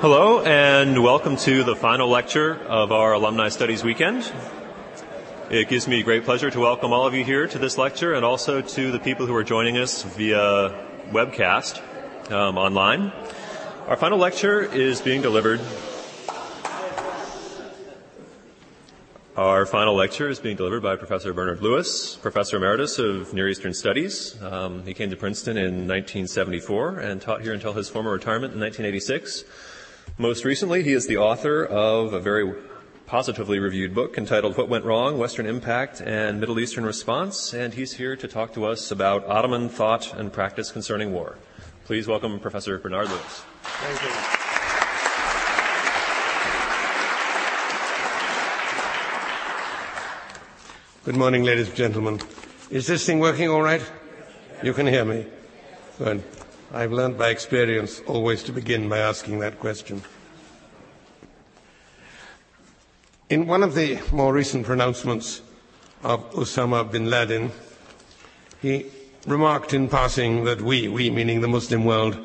Hello, and welcome to the final lecture of our Alumni Studies Weekend. It gives me great pleasure to welcome all of you here to this lecture and also to the people who are joining us via webcast um, online. Our final lecture is being delivered Our final lecture is being delivered by Professor Bernard Lewis, Professor Emeritus of Near Eastern Studies. Um, he came to Princeton in 1974 and taught here until his former retirement in 1986. Most recently, he is the author of a very positively reviewed book entitled What Went Wrong, Western Impact and Middle Eastern Response, and he's here to talk to us about Ottoman thought and practice concerning war. Please welcome Professor Bernard Lewis. Thank you. Good morning, ladies and gentlemen. Is this thing working all right? You can hear me? Good. I've learned by experience always to begin by asking that question. In one of the more recent pronouncements of Osama bin Laden, he remarked in passing that we, we meaning the Muslim world,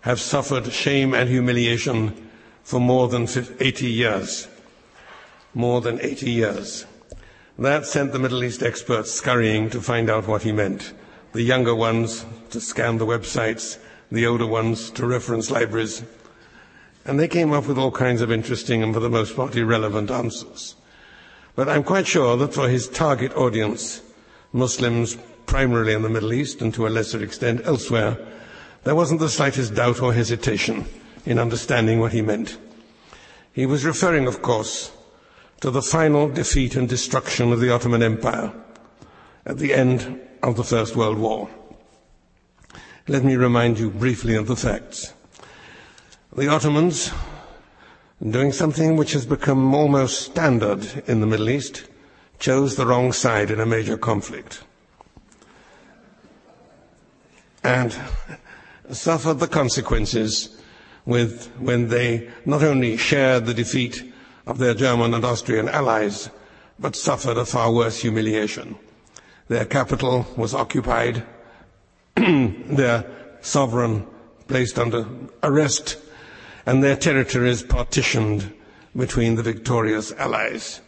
have suffered shame and humiliation for more than 80 years. More than 80 years. That sent the Middle East experts scurrying to find out what he meant. The younger ones to scan the websites, the older ones to reference libraries. And they came up with all kinds of interesting and for the most part irrelevant answers. But I'm quite sure that for his target audience, Muslims primarily in the Middle East and to a lesser extent elsewhere, there wasn't the slightest doubt or hesitation in understanding what he meant. He was referring, of course, to the final defeat and destruction of the Ottoman Empire at the end of the First World War. Let me remind you briefly of the facts. The Ottomans, doing something which has become almost standard in the Middle East, chose the wrong side in a major conflict and suffered the consequences with when they not only shared the defeat of their German and Austrian allies, but suffered a far worse humiliation. Their capital was occupied, their sovereign placed under arrest, and their territories partitioned between the victorious allies.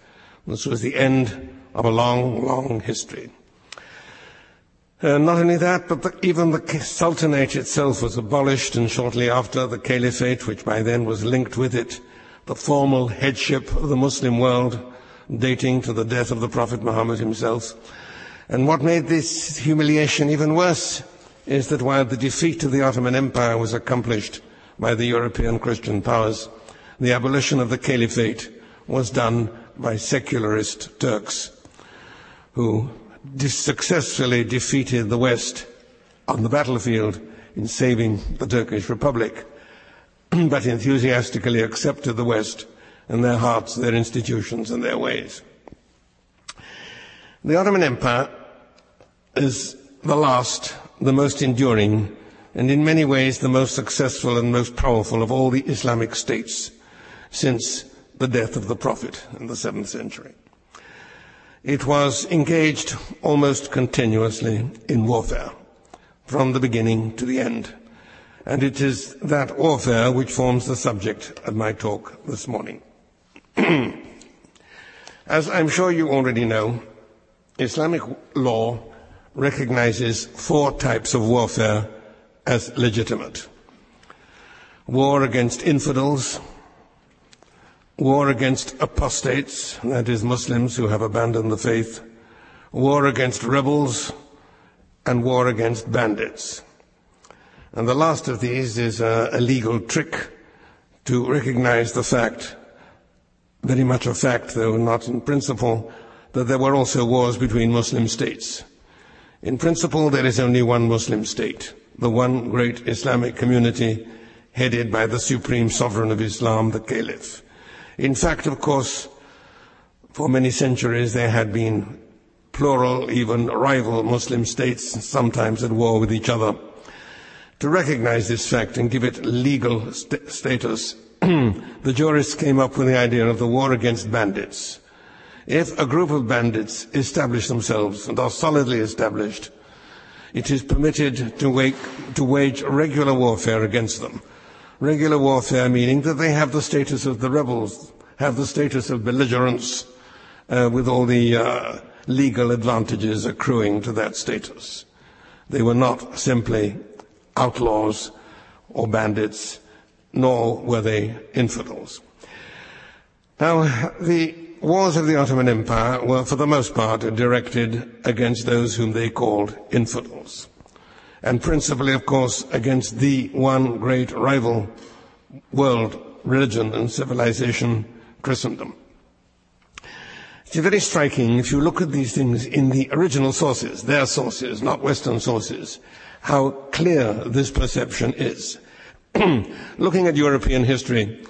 This was the end of a long, long history. Uh, not only that, but the, even the Sultanate itself was abolished, and shortly after, the Caliphate, which by then was linked with it, the formal headship of the Muslim world, dating to the death of the Prophet Muhammad himself. And what made this humiliation even worse is that while the defeat of the Ottoman Empire was accomplished by the European Christian powers, the abolition of the caliphate was done by secularist Turks who successfully defeated the West on the battlefield in saving the Turkish Republic. but enthusiastically accepted the West and their hearts, their institutions, and their ways. The Ottoman Empire is the last, the most enduring, and in many ways the most successful and most powerful of all the Islamic states since the death of the Prophet in the seventh century. It was engaged almost continuously in warfare from the beginning to the end and it is that warfare which forms the subject of my talk this morning. As I'm sure you already know, Islamic law recognizes four types of warfare as legitimate. War against infidels, war against apostates, that is Muslims who have abandoned the faith, war against rebels, and war against bandits. And the last of these is a, a legal trick to recognize the fact, very much a fact though not in principle, that there were also wars between Muslim states. In principle, there is only one Muslim state, the one great Islamic community headed by the supreme sovereign of Islam, the Caliph. In fact, of course, for many centuries there had been plural, even rival Muslim states, sometimes at war with each other. To recognize this fact and give it legal st- status, the jurists came up with the idea of the war against bandits. If a group of bandits establish themselves and are solidly established, it is permitted to, wake, to wage regular warfare against them, Regular warfare meaning that they have the status of the rebels, have the status of belligerents, uh, with all the uh, legal advantages accruing to that status. They were not simply outlaws or bandits, nor were they infidels. Now, the wars of the Ottoman Empire were, for the most part, directed against those whom they called infidels. And principally, of course, against the one great rival world religion and civilization, Christendom. It's very striking if you look at these things in the original sources, their sources, not Western sources, how clear this perception is. Looking at European history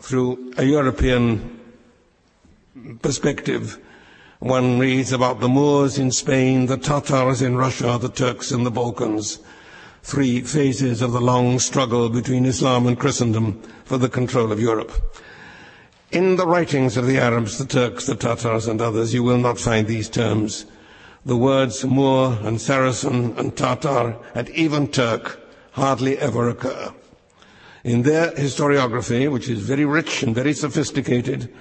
through a European perspective, one reads about the Moors in Spain, the Tatars in Russia, the Turks in the Balkans, three phases of the long struggle between Islam and Christendom for the control of Europe. In the writings of the Arabs, the Turks, the Tatars, and others, you will not find these terms. The words Moor and Saracen and Tatar and even Turk hardly ever occur. In their historiography, which is very rich and very sophisticated,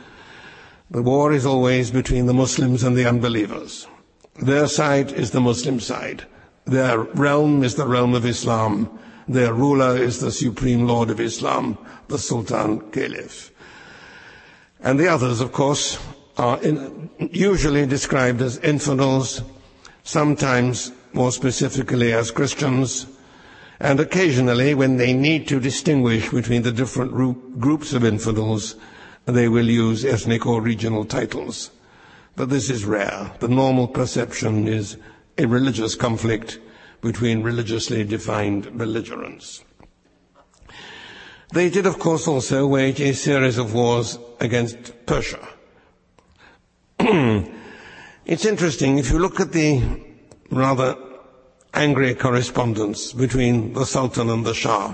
the war is always between the Muslims and the unbelievers. Their side is the Muslim side. Their realm is the realm of Islam. Their ruler is the supreme lord of Islam, the Sultan Caliph. And the others, of course, are in, usually described as infidels, sometimes more specifically as Christians, and occasionally, when they need to distinguish between the different groups of infidels, they will use ethnic or regional titles. But this is rare. The normal perception is a religious conflict between religiously defined belligerents. They did, of course, also wage a series of wars against Persia. it's interesting, if you look at the rather angry correspondence between the Sultan and the Shah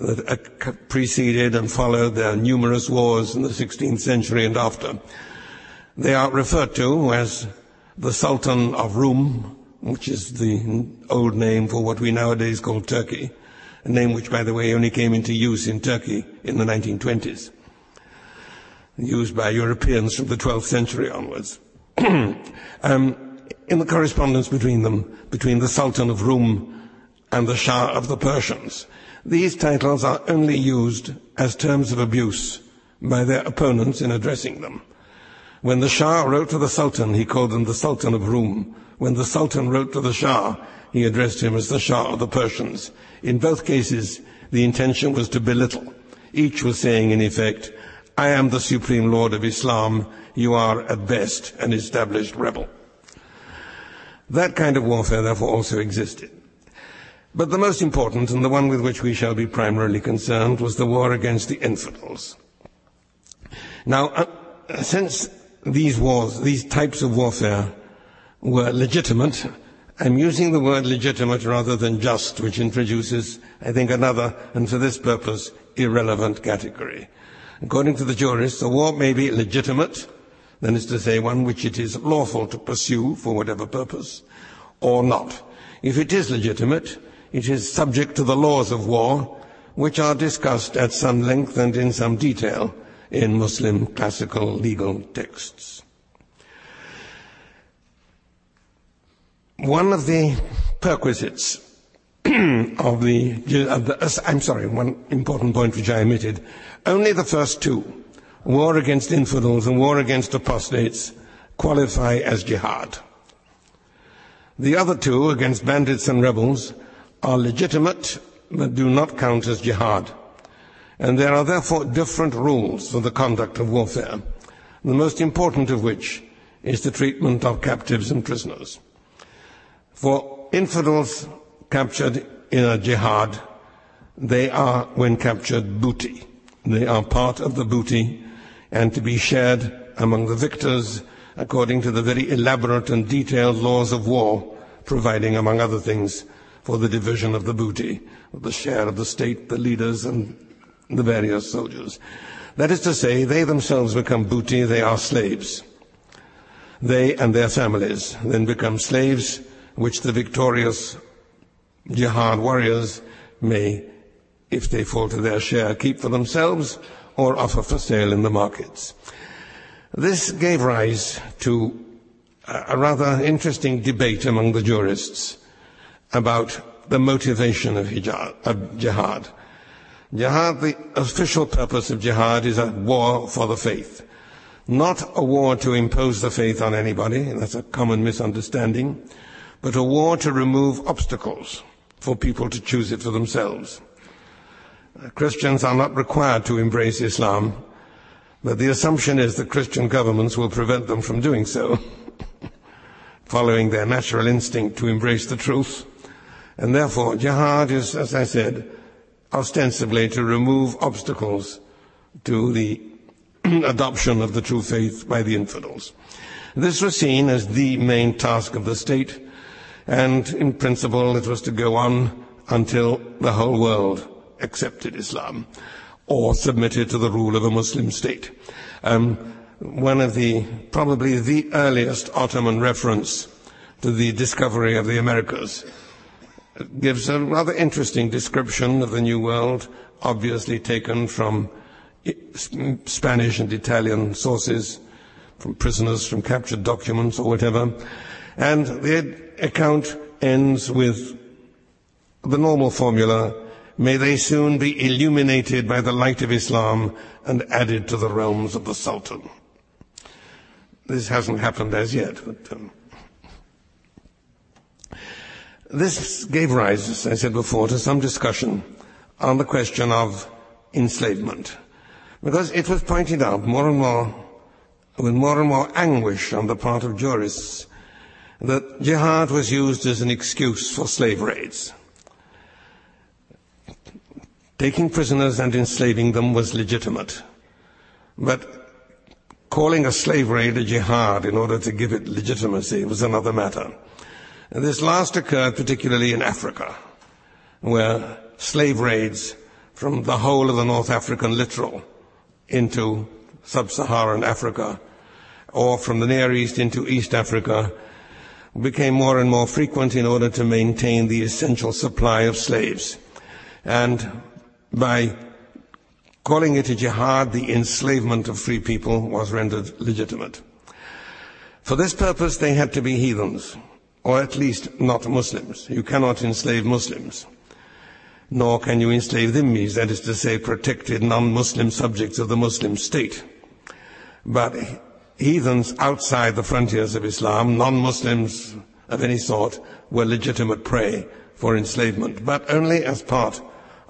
that preceded and followed their numerous wars in the 16th century and after, they are referred to as the Sultan of Rum, which is the old name for what we nowadays call Turkey, a name which, by the way, only came into use in Turkey in the 1920s, used by Europeans from the 12th century onwards. um, in the correspondence between them, between the Sultan of Rum and the Shah of the Persians, these titles are only used as terms of abuse by their opponents in addressing them. When the Shah wrote to the Sultan, he called him the Sultan of Rum. When the Sultan wrote to the Shah, he addressed him as the Shah of the Persians. In both cases, the intention was to belittle. Each was saying, in effect, I am the Supreme Lord of Islam, you are at best an established rebel. That kind of warfare, therefore, also existed. But the most important, and the one with which we shall be primarily concerned, was the war against the infidels. Now, uh, since these wars, these types of warfare were legitimate, I'm using the word legitimate rather than just, which introduces, I think, another, and for this purpose, irrelevant category. According to the jurists, a war may be legitimate, that is to say, one which it is lawful to pursue for whatever purpose, or not. If it is legitimate, it is subject to the laws of war, which are discussed at some length and in some detail in Muslim classical legal texts. one of the perquisites of the, of the, uh, I'm sorry, one important point which I omitted. Only the first two, war against infidels and war against apostates, qualify as jihad. The other two, against bandits and rebels, are legitimate but do not count as jihad. And there are therefore different rules for the conduct of warfare, the most important of which is the treatment of captives and prisoners. For infidels captured in a jihad, they are, when captured, booty. They are part of the booty and to be shared among the victors according to the very elaborate and detailed laws of war, providing, among other things, for the division of the booty, of the share of the state, the leaders, and the various soldiers. That is to say, they themselves become booty, they are slaves. They and their families then become slaves which the victorious jihad warriors may if they fall to their share, keep for themselves or offer for sale in the markets. This gave rise to a rather interesting debate among the jurists about the motivation of, hijab, of jihad. Jihad, the official purpose of jihad is a war for the faith, not a war to impose the faith on anybody, that's a common misunderstanding, but a war to remove obstacles for people to choose it for themselves. Uh, Christians are not required to embrace Islam, but the assumption is that Christian governments will prevent them from doing so, following their natural instinct to embrace the truth. And therefore, jihad is, as I said, ostensibly to remove obstacles to the adoption of the true faith by the infidels. This was seen as the main task of the state, and in principle it was to go on until the whole world accepted Islam or submitted to the rule of a Muslim state. Um, one of the, probably the earliest Ottoman reference to the discovery of the Americas gives a rather interesting description of the New World, obviously taken from Spanish and Italian sources, from prisoners, from captured documents or whatever. And the account ends with the normal formula May they soon be illuminated by the light of Islam and added to the realms of the Sultan. This hasn't happened as yet, but um, this gave rise, as I said before, to some discussion on the question of enslavement, because it was pointed out more and more, with more and more anguish on the part of jurists, that jihad was used as an excuse for slave raids. Taking prisoners and enslaving them was legitimate. But calling a slave raid a jihad in order to give it legitimacy was another matter. This last occurred particularly in Africa, where slave raids from the whole of the North African littoral into sub-Saharan Africa or from the Near East into East Africa became more and more frequent in order to maintain the essential supply of slaves. And by calling it a jihad, the enslavement of free people was rendered legitimate. For this purpose, they had to be heathens, or at least not Muslims. You cannot enslave Muslims, nor can you enslave dhimmis, that is to say, protected non-Muslim subjects of the Muslim state. But heathens outside the frontiers of Islam, non-Muslims of any sort, were legitimate prey for enslavement, but only as part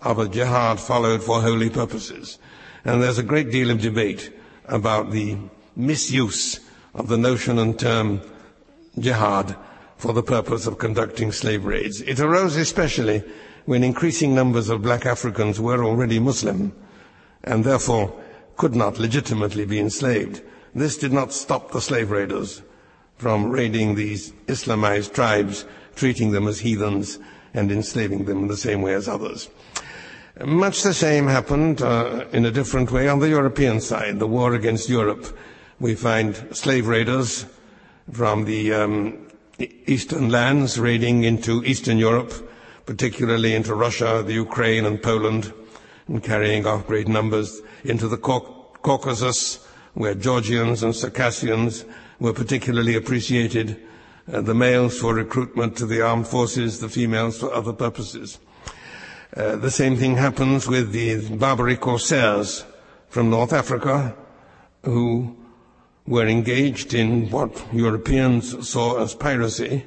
of a jihad followed for holy purposes. And there's a great deal of debate about the misuse of the notion and term jihad for the purpose of conducting slave raids. It arose especially when increasing numbers of black Africans were already Muslim and therefore could not legitimately be enslaved. This did not stop the slave raiders from raiding these Islamized tribes, treating them as heathens and enslaving them in the same way as others. Much the same happened uh, in a different way on the European side, the war against Europe. We find slave raiders from the um, eastern lands raiding into Eastern Europe, particularly into Russia, the Ukraine, and Poland, and carrying off great numbers into the Caucasus, where Georgians and Circassians were particularly appreciated, uh, the males for recruitment to the armed forces, the females for other purposes. Uh, the same thing happens with the Barbary corsairs from North Africa who were engaged in what Europeans saw as piracy,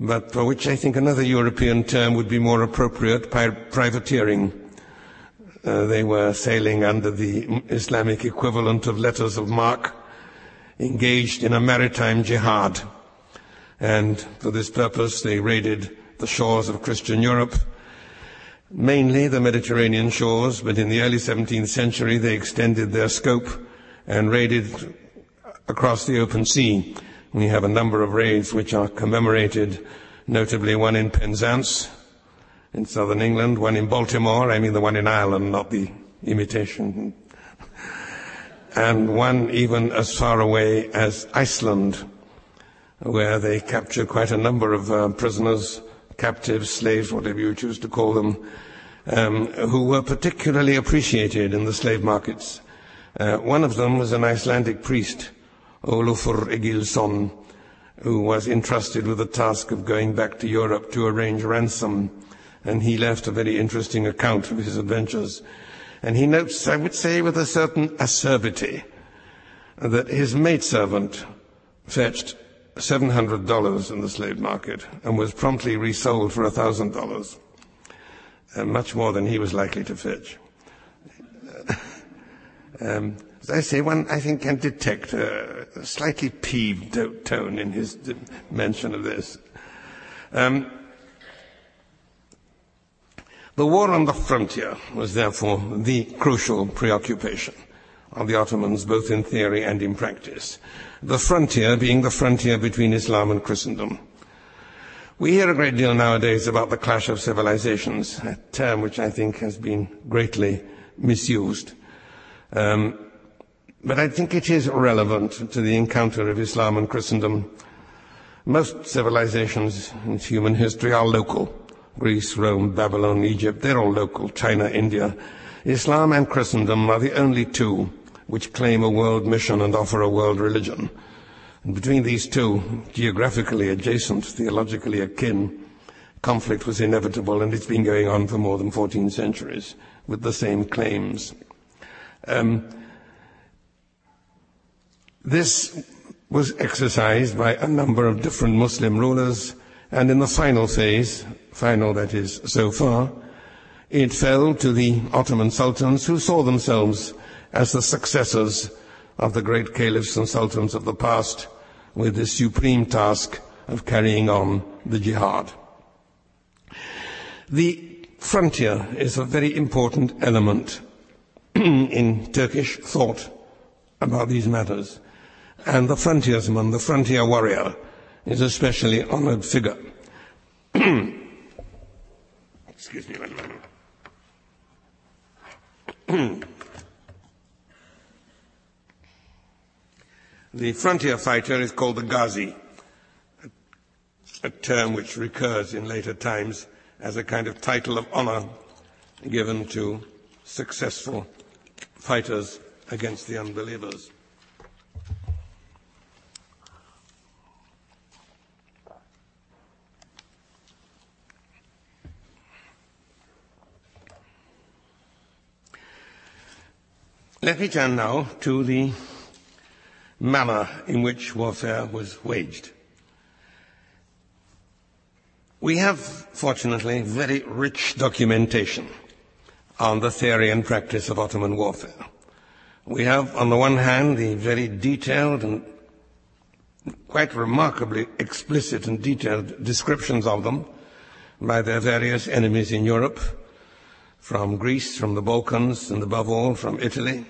but for which I think another European term would be more appropriate, privateering. Uh, they were sailing under the Islamic equivalent of letters of marque, engaged in a maritime jihad. And for this purpose, they raided the shores of Christian Europe mainly the Mediterranean shores, but in the early 17th century they extended their scope and raided across the open sea. We have a number of raids which are commemorated, notably one in Penzance in southern England, one in Baltimore, I mean the one in Ireland, not the imitation, and one even as far away as Iceland, where they captured quite a number of uh, prisoners, captives, slaves, whatever you choose to call them, um, who were particularly appreciated in the slave markets. Uh, one of them was an Icelandic priest, Olafur Egilsson, who was entrusted with the task of going back to Europe to arrange ransom. And he left a very interesting account of his adventures. And he notes, I would say, with a certain acerbity, that his maidservant fetched $700 in the slave market and was promptly resold for $1,000, uh, much more than he was likely to fetch. um, as I say, one, I think, can detect a, slightly peeved tone in his mention of this. Um, the war on the frontier was therefore the crucial preoccupation of the Ottomans, both in theory and in practice the frontier being the frontier between Islam and Christendom. We hear a great deal nowadays about the clash of civilizations, a term which I think has been greatly misused. Um, but I think it is relevant to the encounter of Islam and Christendom. Most civilizations in human history are local. Greece, Rome, Babylon, Egypt, they're all local. China, India. Islam and Christendom are the only two which claim a world mission and offer a world religion. And between these two, geographically adjacent, theologically akin, conflict was inevitable, and it's been going on for more than 14 centuries with the same claims. Um, this was exercised by a number of different Muslim rulers, and in the final phase, final that is so far, it fell to the Ottoman sultans who saw themselves as the successors of the great caliphs and sultans of the past with the supreme task of carrying on the jihad. The frontier is a very important element in Turkish thought about these matters. And the frontiersman, the frontier warrior, is a specially honored figure. Excuse me one moment. The frontier fighter is called the Ghazi, a term which recurs in later times as a kind of title of honor given to successful fighters against the unbelievers. Let me turn now to the manner in which warfare was waged. We have, fortunately, very rich documentation on the theory and practice of Ottoman warfare. We have, on the one hand, the very detailed and quite remarkably explicit and detailed descriptions of them by their various enemies in Europe, from Greece, from the Balkans, and above all from Italy,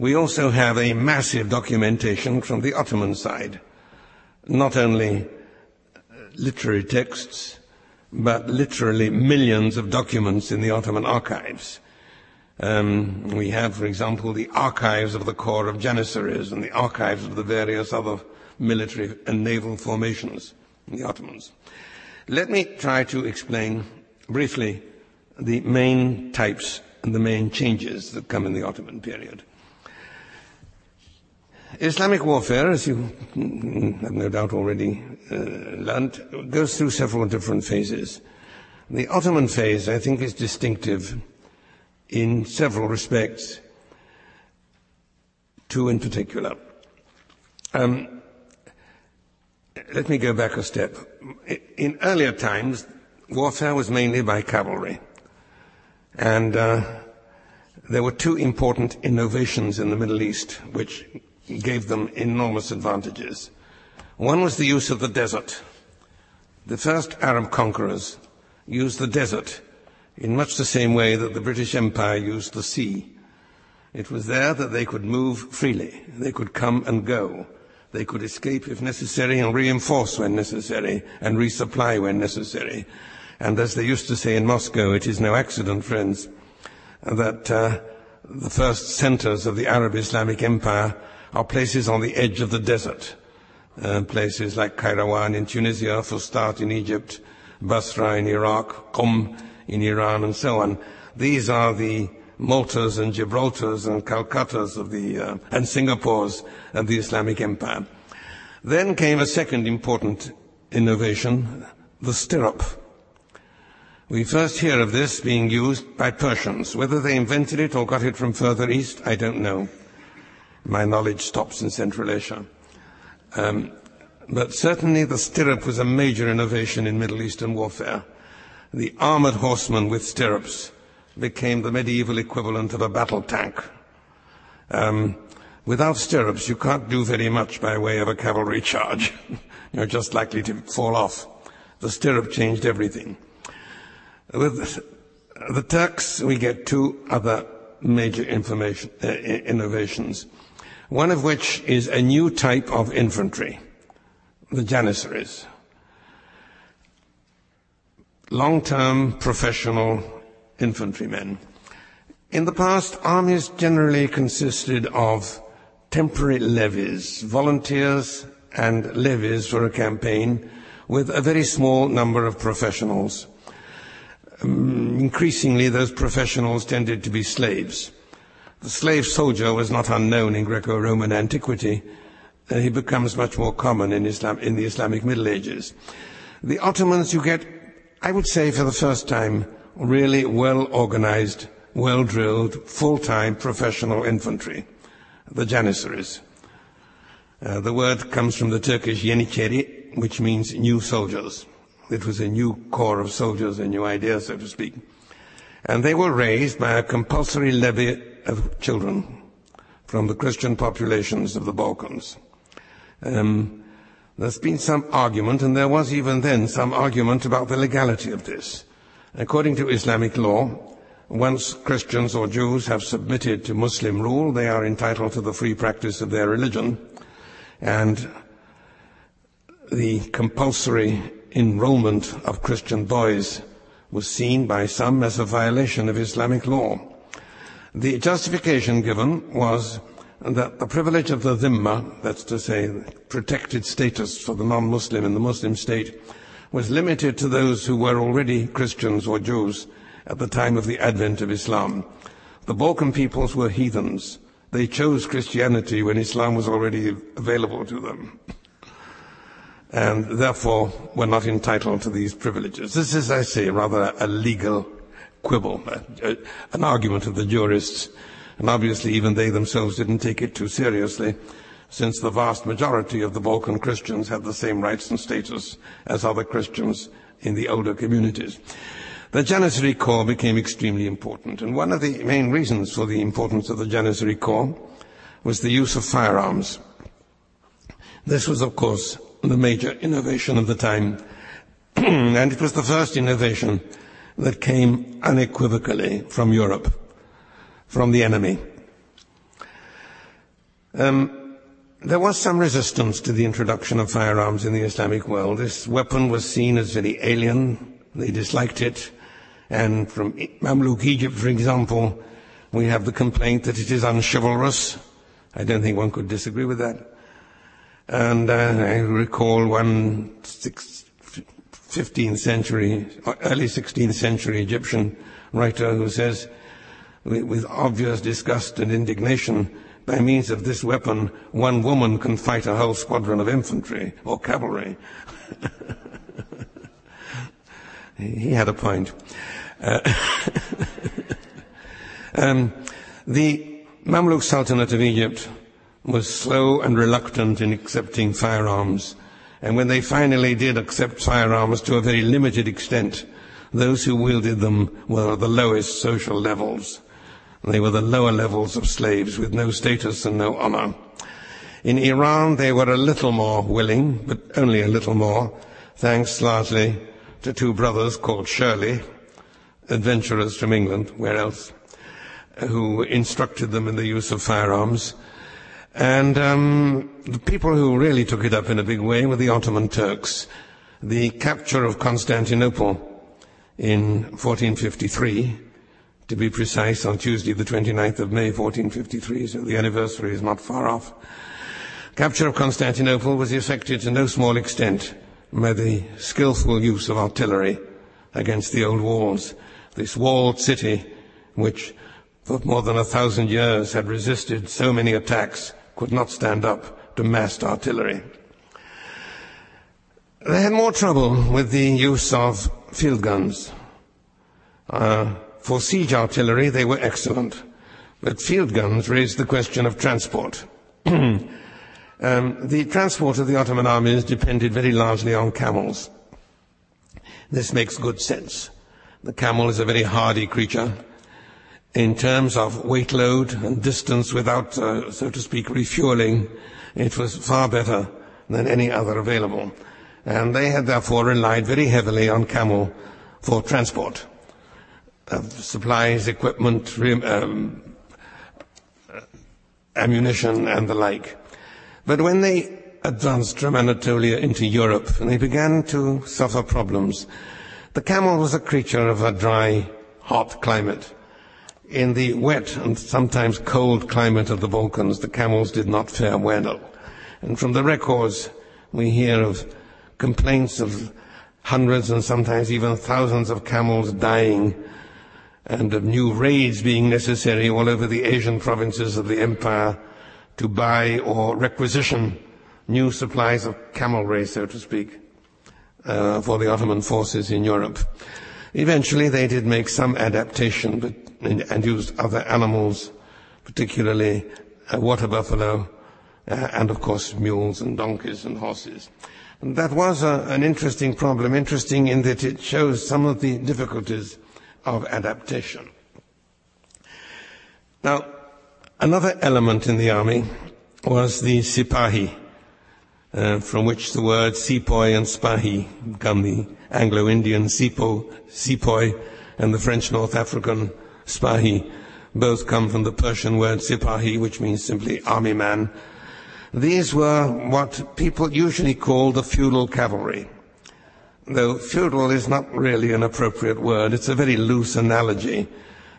we also have a massive documentation from the Ottoman side, not only literary texts, but literally millions of documents in the Ottoman archives. Um, we have, for example, the archives of the Corps of Janissaries and the archives of the various other military and naval formations in the Ottomans. Let me try to explain briefly the main types and the main changes that come in the Ottoman period. Islamic warfare, as you have no doubt already uh, learned, goes through several different phases. The Ottoman phase, I think, is distinctive in several respects, two in particular. Um, let me go back a step. In earlier times, warfare was mainly by cavalry. And uh, there were two important innovations in the Middle East which gave them enormous advantages. One was the use of the desert. The first Arab conquerors used the desert in much the same way that the British Empire used the sea. It was there that they could move freely. They could come and go. They could escape if necessary and reinforce when necessary and resupply when necessary. And as they used to say in Moscow, it is no accident, friends, that uh, the first centers of the Arab Islamic Empire are places on the edge of the desert. Uh, places like Kairouan in Tunisia, Fustat in Egypt, Basra in Iraq, Qom in Iran and so on. These are the Maltas and Gibraltars and Calcuttas of the, uh, and Singapores of the Islamic Empire. Then came a second important innovation, the stirrup. We first hear of this being used by Persians. Whether they invented it or got it from further east, I don't know. My knowledge stops in Central Asia. Um, but certainly the stirrup was a major innovation in Middle Eastern warfare. The armored horseman with stirrups became the medieval equivalent of a battle tank. Um, without stirrups, you can't do very much by way of a cavalry charge. You're just likely to fall off. The stirrup changed everything. With the Turks, we get two other major information, uh, innovations. One of which is a new type of infantry, the Janissaries. Long-term professional infantrymen. In the past, armies generally consisted of temporary levies, volunteers and levies for a campaign with a very small number of professionals. Um, increasingly, those professionals tended to be slaves. The slave soldier was not unknown in Greco-Roman antiquity. Uh, he becomes much more common in, Islam, in the Islamic Middle Ages. The Ottomans, you get, I would say for the first time, really well organized, well drilled, full time professional infantry, the Janissaries. Uh, the word comes from the Turkish Yeniçeri, which means new soldiers. It was a new corps of soldiers, a new idea, so to speak. And they were raised by a compulsory levy of children from the Christian populations of the Balkans. Um, there's been some argument, and there was even then some argument about the legality of this. According to Islamic law, once Christians or Jews have submitted to Muslim rule, they are entitled to the free practice of their religion. And the compulsory enrollment of Christian boys was seen by some as a violation of Islamic law. The justification given was that the privilege of the dhimma, that's to say, protected status for the non-Muslim in the Muslim state, was limited to those who were already Christians or Jews at the time of the advent of Islam. The Balkan peoples were heathens. They chose Christianity when Islam was already available to them. And therefore were not entitled to these privileges. This is, I say, rather a legal quibble, a, a, an argument of the jurists. And obviously even they themselves didn't take it too seriously since the vast majority of the Balkan Christians had the same rights and status as other Christians in the older communities. The Janissary Corps became extremely important, and one of the main reasons for the importance of the Janissary Corps was the use of firearms. This was, of course, the major innovation of the time, and it was the first innovation that came unequivocally from Europe, from the enemy. Um, there was some resistance to the introduction of firearms in the Islamic world. This weapon was seen as very alien. They disliked it. And from Mamluk Egypt, for example, we have the complaint that it is unchivalrous. I don't think one could disagree with that. And uh, I recall one 15th century, early 16th century Egyptian writer who says, with obvious disgust and indignation, by means of this weapon, one woman can fight a whole squadron of infantry or cavalry. he had a point. Uh, um, the Mamluk Sultanate of Egypt was slow and reluctant in accepting firearms. And when they finally did accept firearms to a very limited extent, those who wielded them were the lowest social levels. They were the lower levels of slaves with no status and no honor. In Iran, they were a little more willing, but only a little more, thanks largely to two brothers called Shirley, adventurers from England, where else, who instructed them in the use of firearms. And um, the people who really took it up in a big way were the Ottoman Turks. The capture of Constantinople in 1453 to be precise, on Tuesday, the 29th of May, 1453, so the anniversary is not far off. Capture of Constantinople was effected to no small extent by the skillful use of artillery against the old walls. this walled city, which for more than a thousand years had resisted so many attacks, could not stand up to massed artillery. They had more trouble with the use of field guns. Uh, for siege artillery, they were excellent, but field guns raised the question of transport. um, the transport of the Ottoman armies depended very largely on camels. This makes good sense. The camel is a very hardy creature. In terms of weight load and distance without, uh, so to speak, refueling, it was far better than any other available. And they had therefore relied very heavily on camel for transport of supplies, equipment, um, ammunition, and the like. But when they advanced from Anatolia into Europe, and they began to suffer problems. The camel was a creature of a dry, hot climate. In the wet and sometimes cold climate of the Balkans, the camels did not fare well. And from the records, we hear of complaints of hundreds and sometimes even thousands of camels dying and of new raids being necessary all over the Asian provinces of the empire to buy or requisition new supplies of camelry, so to speak, uh, for the Ottoman forces in Europe. Eventually, they did make some adaptation but, and used other animals, particularly uh, water buffalo, uh, and of course mules and donkeys and horses. And that was a, an interesting problem, interesting in that it shows some of the difficulties of adaptation. Now, another element in the army was the sipahi, uh, from which the words sepoy and spahi come the Anglo-Indian sipo, sepoy, and the French North African spahi. Both come from the Persian word sipahi, which means simply army man. These were what people usually call the feudal cavalry though feudal is not really an appropriate word. It's a very loose analogy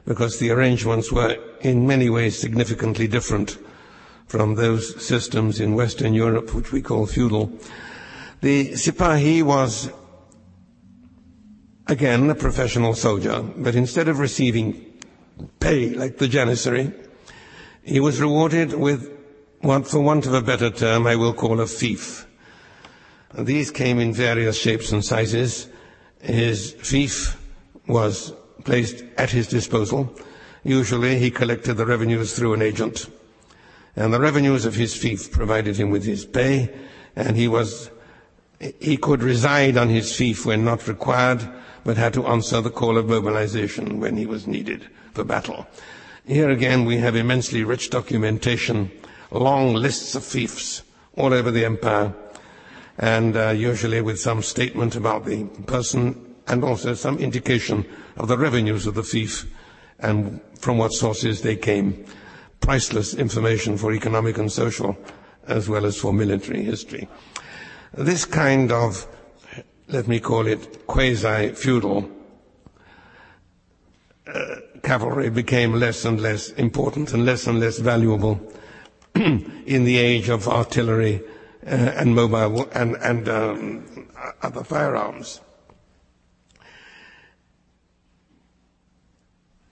because the arrangements were in many ways significantly different from those systems in Western Europe, which we call feudal. The Sipahi was, again, a professional soldier, but instead of receiving pay like the Janissary, he was rewarded with what, for want of a better term, I will call a fief. These came in various shapes and sizes. His fief was placed at his disposal. Usually he collected the revenues through an agent. And the revenues of his fief provided him with his pay, and he was, he could reside on his fief when not required, but had to answer the call of mobilization when he was needed for battle. Here again we have immensely rich documentation, long lists of fiefs all over the empire, and uh, usually with some statement about the person and also some indication of the revenues of the fief and from what sources they came. Priceless information for economic and social as well as for military history. This kind of, let me call it quasi-feudal uh, cavalry became less and less important and less and less valuable in the age of artillery uh, and mobile and, and um, other firearms.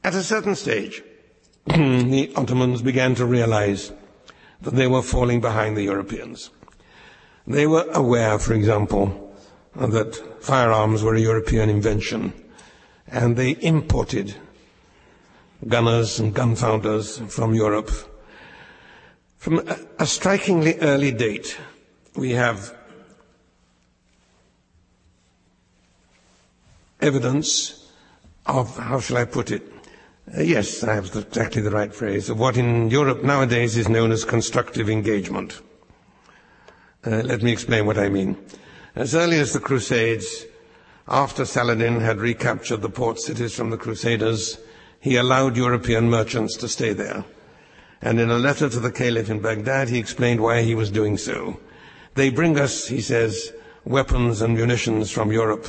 At a certain stage, the Ottomans began to realize that they were falling behind the Europeans. They were aware, for example, that firearms were a European invention, and they imported gunners and gun founders from Europe. From a, strikingly early date, we have evidence of, how shall I put it? Uh, yes, I have exactly the right phrase, of what in Europe nowadays is known as constructive engagement. Uh, let me explain what I mean. As early as the Crusades, after Saladin had recaptured the port cities from the Crusaders, he allowed European merchants to stay there. And in a letter to the Caliph in Baghdad, he explained why he was doing so. They bring us, he says, weapons and munitions from Europe,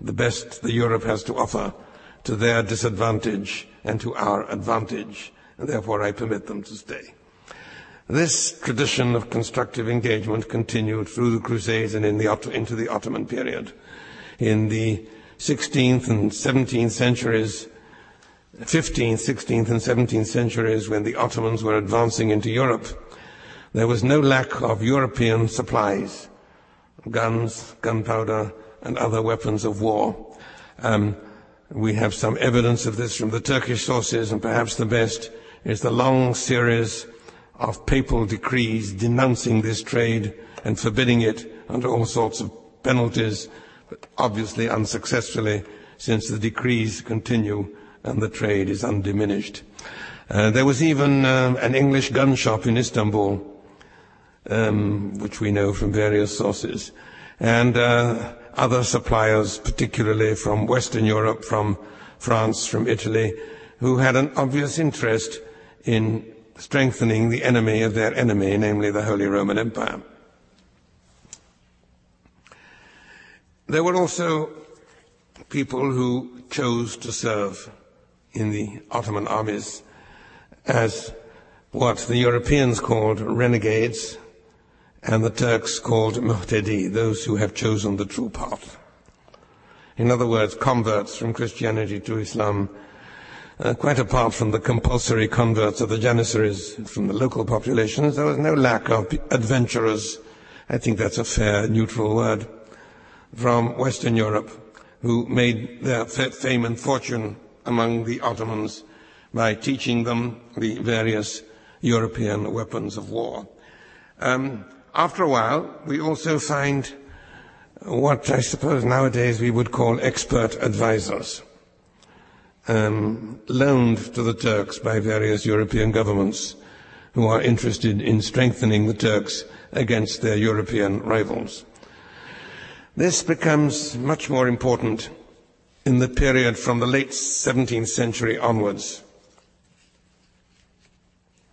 the best that Europe has to offer, to their disadvantage and to our advantage, and therefore I permit them to stay. This tradition of constructive engagement continued through the Crusades and in the, into the Ottoman period. In the 16th and 17th centuries, 15th, 16th, and 17th centuries, when the Ottomans were advancing into Europe, there was no lack of European supplies, guns, gunpowder, and other weapons of war. Um, we have some evidence of this from the Turkish sources, and perhaps the best is the long series of papal decrees denouncing this trade and forbidding it under all sorts of penalties, but obviously unsuccessfully, since the decrees continue and the trade is undiminished. Uh, there was even uh, an English gun shop in Istanbul, um, which we know from various sources, and uh, other suppliers, particularly from Western Europe, from France, from Italy, who had an obvious interest in strengthening the enemy of their enemy, namely the Holy Roman Empire. There were also people who chose to serve in the Ottoman armies as what the Europeans called renegades and the Turks called muhtedi, those who have chosen the true path. In other words, converts from Christianity to Islam, uh, quite apart from the compulsory converts of the Janissaries from the local populations, there was no lack of adventurers, I think that's a fair neutral word, from Western Europe who made their fame and fortune among the Ottomans by teaching them the various European weapons of war. Um, after a while, we also find what I suppose nowadays we would call expert advisors, um, loaned to the Turks by various European governments who are interested in strengthening the Turks against their European rivals. This becomes much more important in the period from the late 17th century onwards,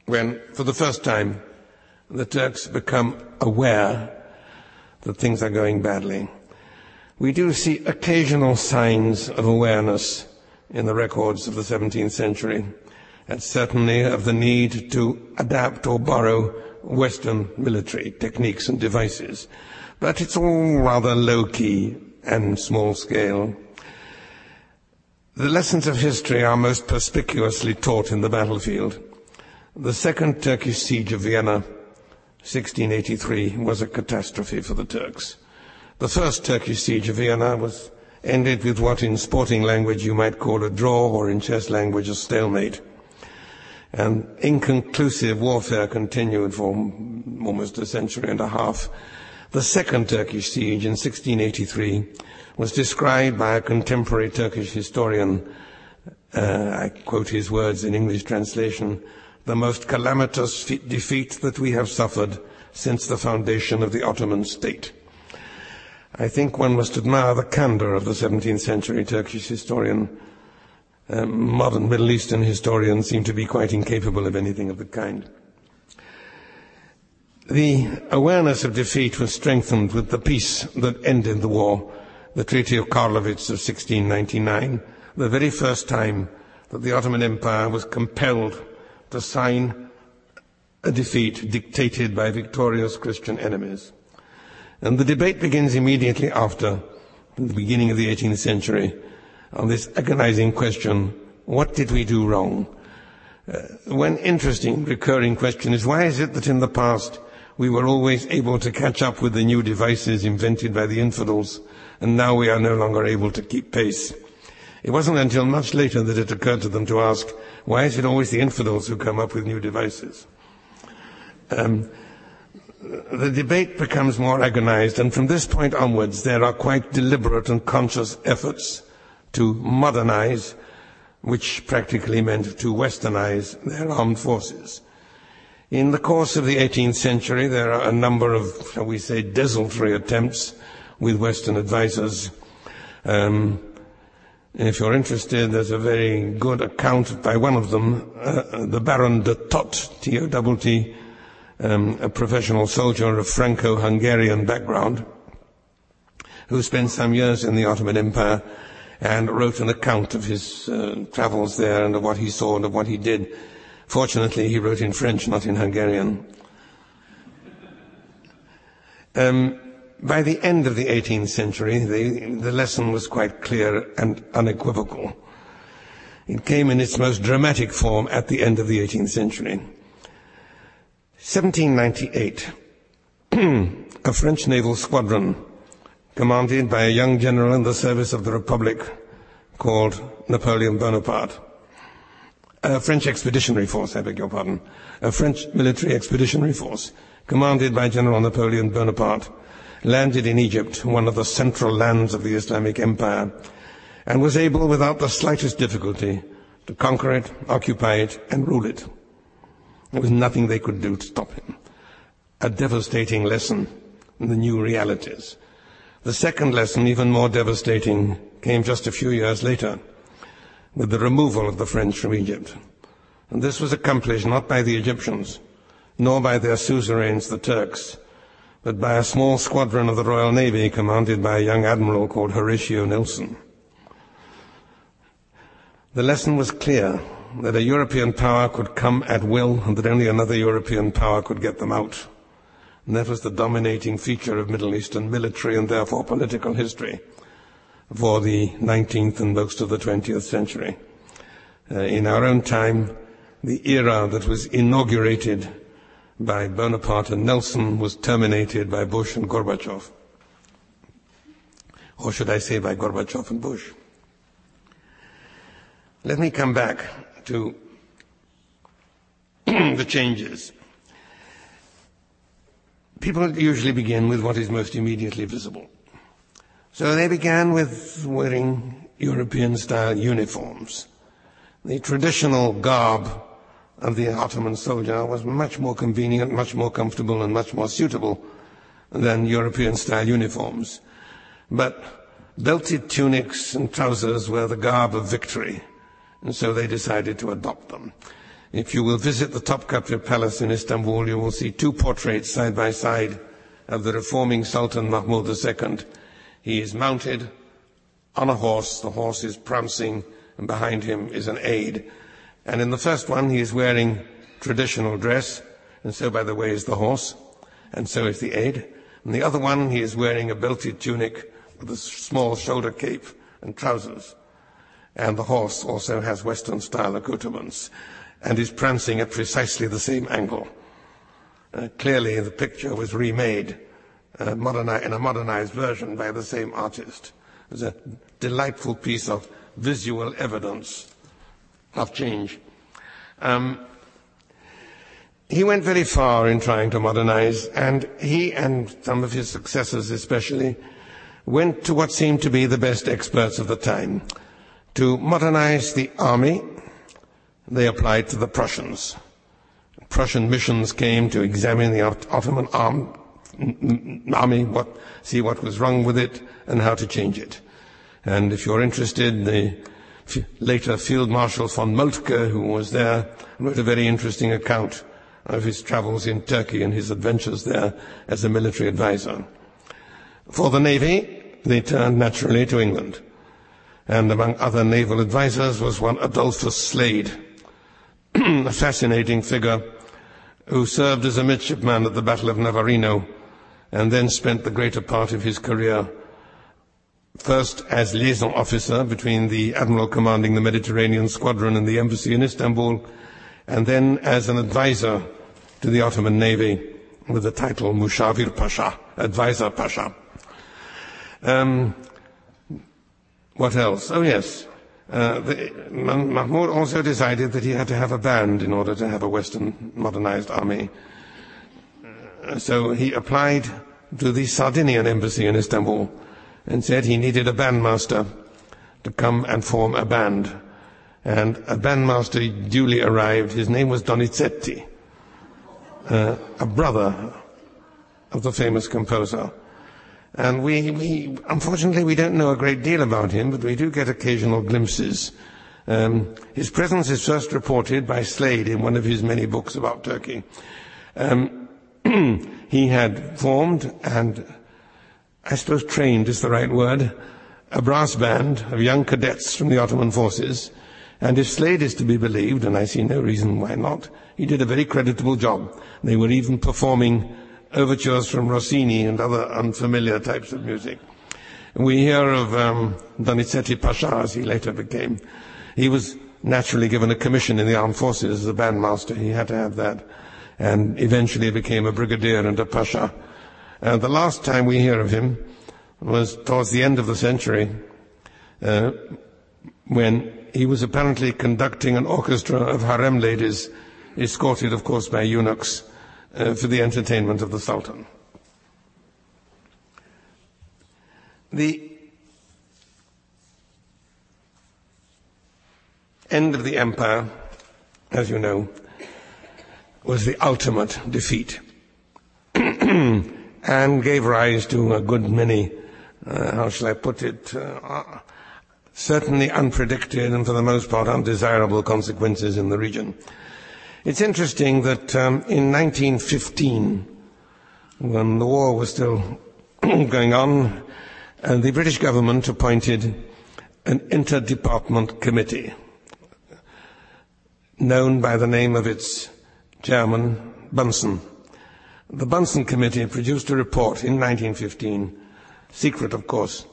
when, for the first time, the Turks become aware that things are going badly. We do see occasional signs of awareness in the records of the 17th century, and certainly of the need to adapt or borrow Western military techniques and devices but it's all rather low key and small scale. The lessons of history are most perspicuously taught in the battlefield. The second Turkish siege of Vienna, 1683, was a catastrophe for the Turks. The first Turkish siege of Vienna was ended with what in sporting language you might call a draw or in chess language a stalemate. And inconclusive warfare continued for almost a century and a half the second Turkish siege in 1683 was described by a contemporary Turkish historian, uh, I quote his words in English translation, the most calamitous defeat that we have suffered since the foundation of the Ottoman state. I think one must admire the candor of the 17th century Turkish historian. Um, modern Middle Eastern historians seem to be quite incapable of anything of the kind. The awareness of defeat was strengthened with the peace that ended the war, the Treaty of Karlowitz of 1699, the very first time that the Ottoman Empire was compelled to sign a defeat dictated by victorious Christian enemies. And the debate begins immediately after the beginning of the 18th century on this agonizing question, what did we do wrong? Uh, one interesting recurring question is why is it that in the past we were always able to catch up with the new devices invented by the infidels, and now we are no longer able to keep pace. It wasn't until much later that it occurred to them to ask, why is it always the infidels who come up with new devices? Um, the debate becomes more agonized, and from this point onwards, there are quite deliberate and conscious efforts to modernize, which practically meant to westernize their armed forces. In the course of the 18th century, there are a number of, shall we say, desultory attempts with Western advisors. Um, if you're interested, there's a very good account by one of them, uh, the Baron de Tott, T-O-T-T, um, a professional soldier of Franco-Hungarian background, who spent some years in the Ottoman Empire and wrote an account of his uh, travels there and of what he saw and of what he did. Fortunately, he wrote in French, not in Hungarian. Um, by the end of the 18th century, the, the lesson was quite clear and unequivocal. It came in its most dramatic form at the end of the 18th century. 1798, a French naval squadron commanded by a young general in the service of the Republic called Napoleon Bonaparte. A French expeditionary force, I beg your pardon. A French military expeditionary force commanded by General Napoleon Bonaparte landed in Egypt, one of the central lands of the Islamic Empire, and was able without the slightest difficulty to conquer it, occupy it, and rule it. There was nothing they could do to stop him. A devastating lesson in the new realities. The second lesson, even more devastating, came just a few years later with the removal of the French from Egypt. And this was accomplished not by the Egyptians, nor by their suzerains, the Turks, but by a small squadron of the Royal Navy commanded by a young admiral called Horatio Nelson. The lesson was clear that a European power could come at will and that only another European power could get them out. And that was the dominating feature of Middle Eastern military and therefore political history for the 19th and most of the 20th century. Uh, in our own time, the era that was inaugurated by Bonaparte and Nelson was terminated by Bush and Gorbachev. Or should I say by Gorbachev and Bush? Let me come back to the changes. People usually begin with what is most immediately visible. So they began with wearing European style uniforms. The traditional garb of the Ottoman soldier was much more convenient, much more comfortable, and much more suitable than European style uniforms. But belted tunics and trousers were the garb of victory, and so they decided to adopt them. If you will visit the Topkapi Palace in Istanbul, you will see two portraits side by side of the reforming Sultan Mahmud II. He is mounted on a horse, the horse is prancing, and behind him is an aide. And in the first one, he is wearing traditional dress, and so, by the way, is the horse, and so is the aide. In the other one, he is wearing a belted tunic with a small shoulder cape and trousers. And the horse also has Western style accoutrements and is prancing at precisely the same angle. Uh, clearly, the picture was remade uh, moderni- in a modernized version by the same artist. It's a delightful piece of visual evidence of change. Um, he went very far in trying to modernize, and he and some of his successors especially went to what seemed to be the best experts of the time. To modernize the army, they applied to the Prussians. Prussian missions came to examine the Ottoman army, what, see what was wrong with it, and how to change it. And if you're interested, the later Field Marshal von Moltke, who was there, wrote a very interesting account of his travels in Turkey and his adventures there as a military advisor. For the Navy, they turned naturally to England. And among other naval advisors was one Adolphus Slade, a fascinating figure who served as a midshipman at the Battle of Navarino and then spent the greater part of his career first as liaison officer between the admiral commanding the Mediterranean squadron and the embassy in Istanbul, and then as an advisor to the Ottoman Navy with the title Mushavir Pasha, Advisor Pasha. Um, what else? Oh yes, uh, the, Mahmud also decided that he had to have a band in order to have a Western modernized army. So he applied to the Sardinian embassy in Istanbul and said he needed a bandmaster to come and form a band. And a bandmaster duly arrived. His name was Donizetti, uh, a brother of the famous composer. And we, we, unfortunately, we don't know a great deal about him, but we do get occasional glimpses. Um, his presence is first reported by Slade in one of his many books about Turkey. Um, he had formed and, I suppose trained is the right word, a brass band of young cadets from the Ottoman forces. And if Slade is to be believed, and I see no reason why not, he did a very creditable job. They were even performing overtures from Rossini and other unfamiliar types of music. We hear of um, Donizetti Pasha, as he later became. He was naturally given a commission in the armed forces as a bandmaster. He had to have that. And eventually became a brigadier and a pasha. And the last time we hear of him was towards the end of the century, uh, when he was apparently conducting an orchestra of harem ladies, escorted, of course, by eunuchs, uh, for the entertainment of the Sultan. The end of the empire, as you know, was the ultimate defeat and gave rise to a good many, uh, how shall I put it, uh, certainly unpredicted and for the most part undesirable consequences in the region. It's interesting that um, in 1915, when the war was still going on, and the British government appointed an interdepartment committee known by the name of its chairman, Bunsen. The Bunsen Committee produced a report in 1915, secret of course,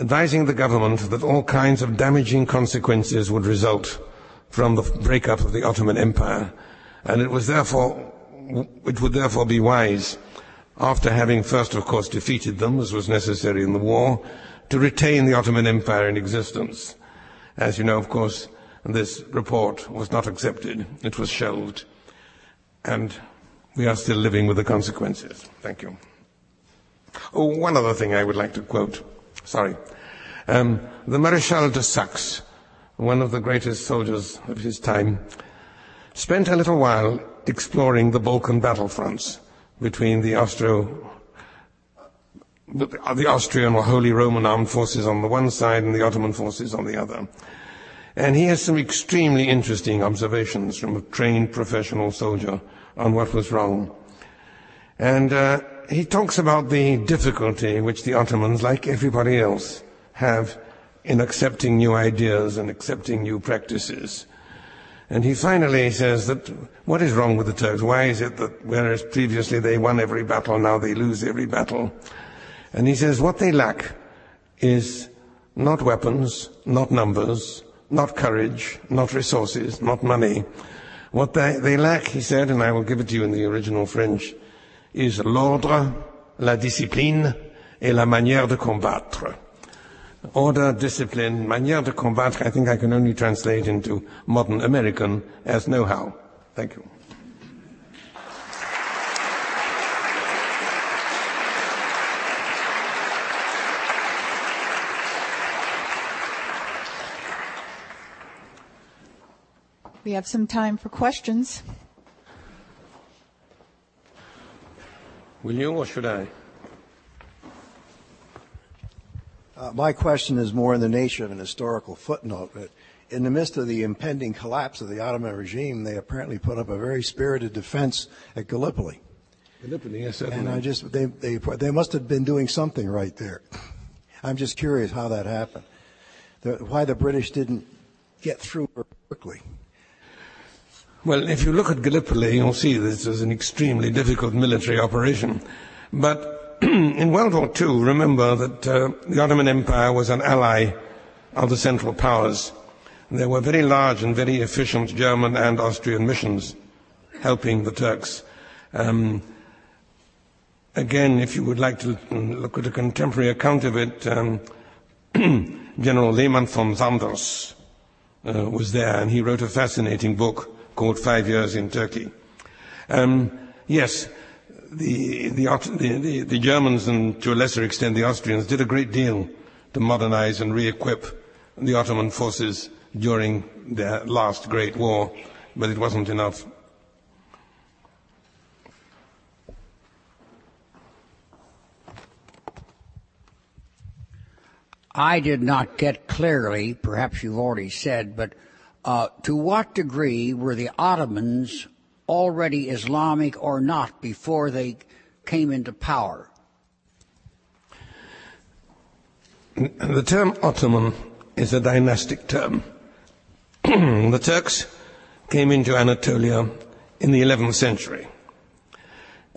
advising the government that all kinds of damaging consequences would result from the breakup of the Ottoman Empire, and it was therefore it would therefore be wise, after having first of course defeated them, as was necessary in the war, to retain the Ottoman Empire in existence. As you know, of course, this report was not accepted. It was shelved. And we are still living with the consequences. Thank you. Oh, one other thing I would like to quote. Sorry. Um, the Marechal de Saxe, one of the greatest soldiers of his time, spent a little while exploring the Balkan battlefronts between the Austro the Austrian or Holy Roman armed forces on the one side and the Ottoman forces on the other. And he has some extremely interesting observations from a trained professional soldier on what was wrong. And uh, he talks about the difficulty which the Ottomans, like everybody else, have in accepting new ideas and accepting new practices. And he finally says that what is wrong with the Turks? Why is it that whereas previously they won every battle, now they lose every battle? And he says what they lack is not weapons, not numbers, not courage, not resources, not money. What they, they lack, he said, and I will give it to you in the original French, is l'ordre, la discipline et la manière de combattre. Order, discipline, manière de combattre, I think I can only translate into modern American as know-how. Thank you. We have some time for questions. Will you or should I? Uh, my question is more in the nature of an historical footnote. But in the midst of the impending collapse of the Ottoman regime, they apparently put up a very spirited defense at Gallipoli. Gallipoli, yes, And certainly. I just they, they they must have been doing something right there. I'm just curious how that happened. The, why the British didn't get through quickly. Well, if you look at Gallipoli, you'll see this was an extremely difficult military operation. But in World War II, remember that uh, the Ottoman Empire was an ally of the Central Powers. There were very large and very efficient German and Austrian missions helping the Turks. Um, again, if you would like to look at a contemporary account of it, um, General Liman von Sanders uh, was there, and he wrote a fascinating book called Five Years in Turkey. Um, yes, the, the, the, the, Germans and to a lesser extent the Austrians did a great deal to modernize and re-equip the Ottoman forces during their last great war, but it wasn't enough. I did not get clearly, perhaps you've already said, but uh, to what degree were the Ottomans already Islamic or not before they came into power? The term Ottoman is a dynastic term. the Turks came into Anatolia in the 11th century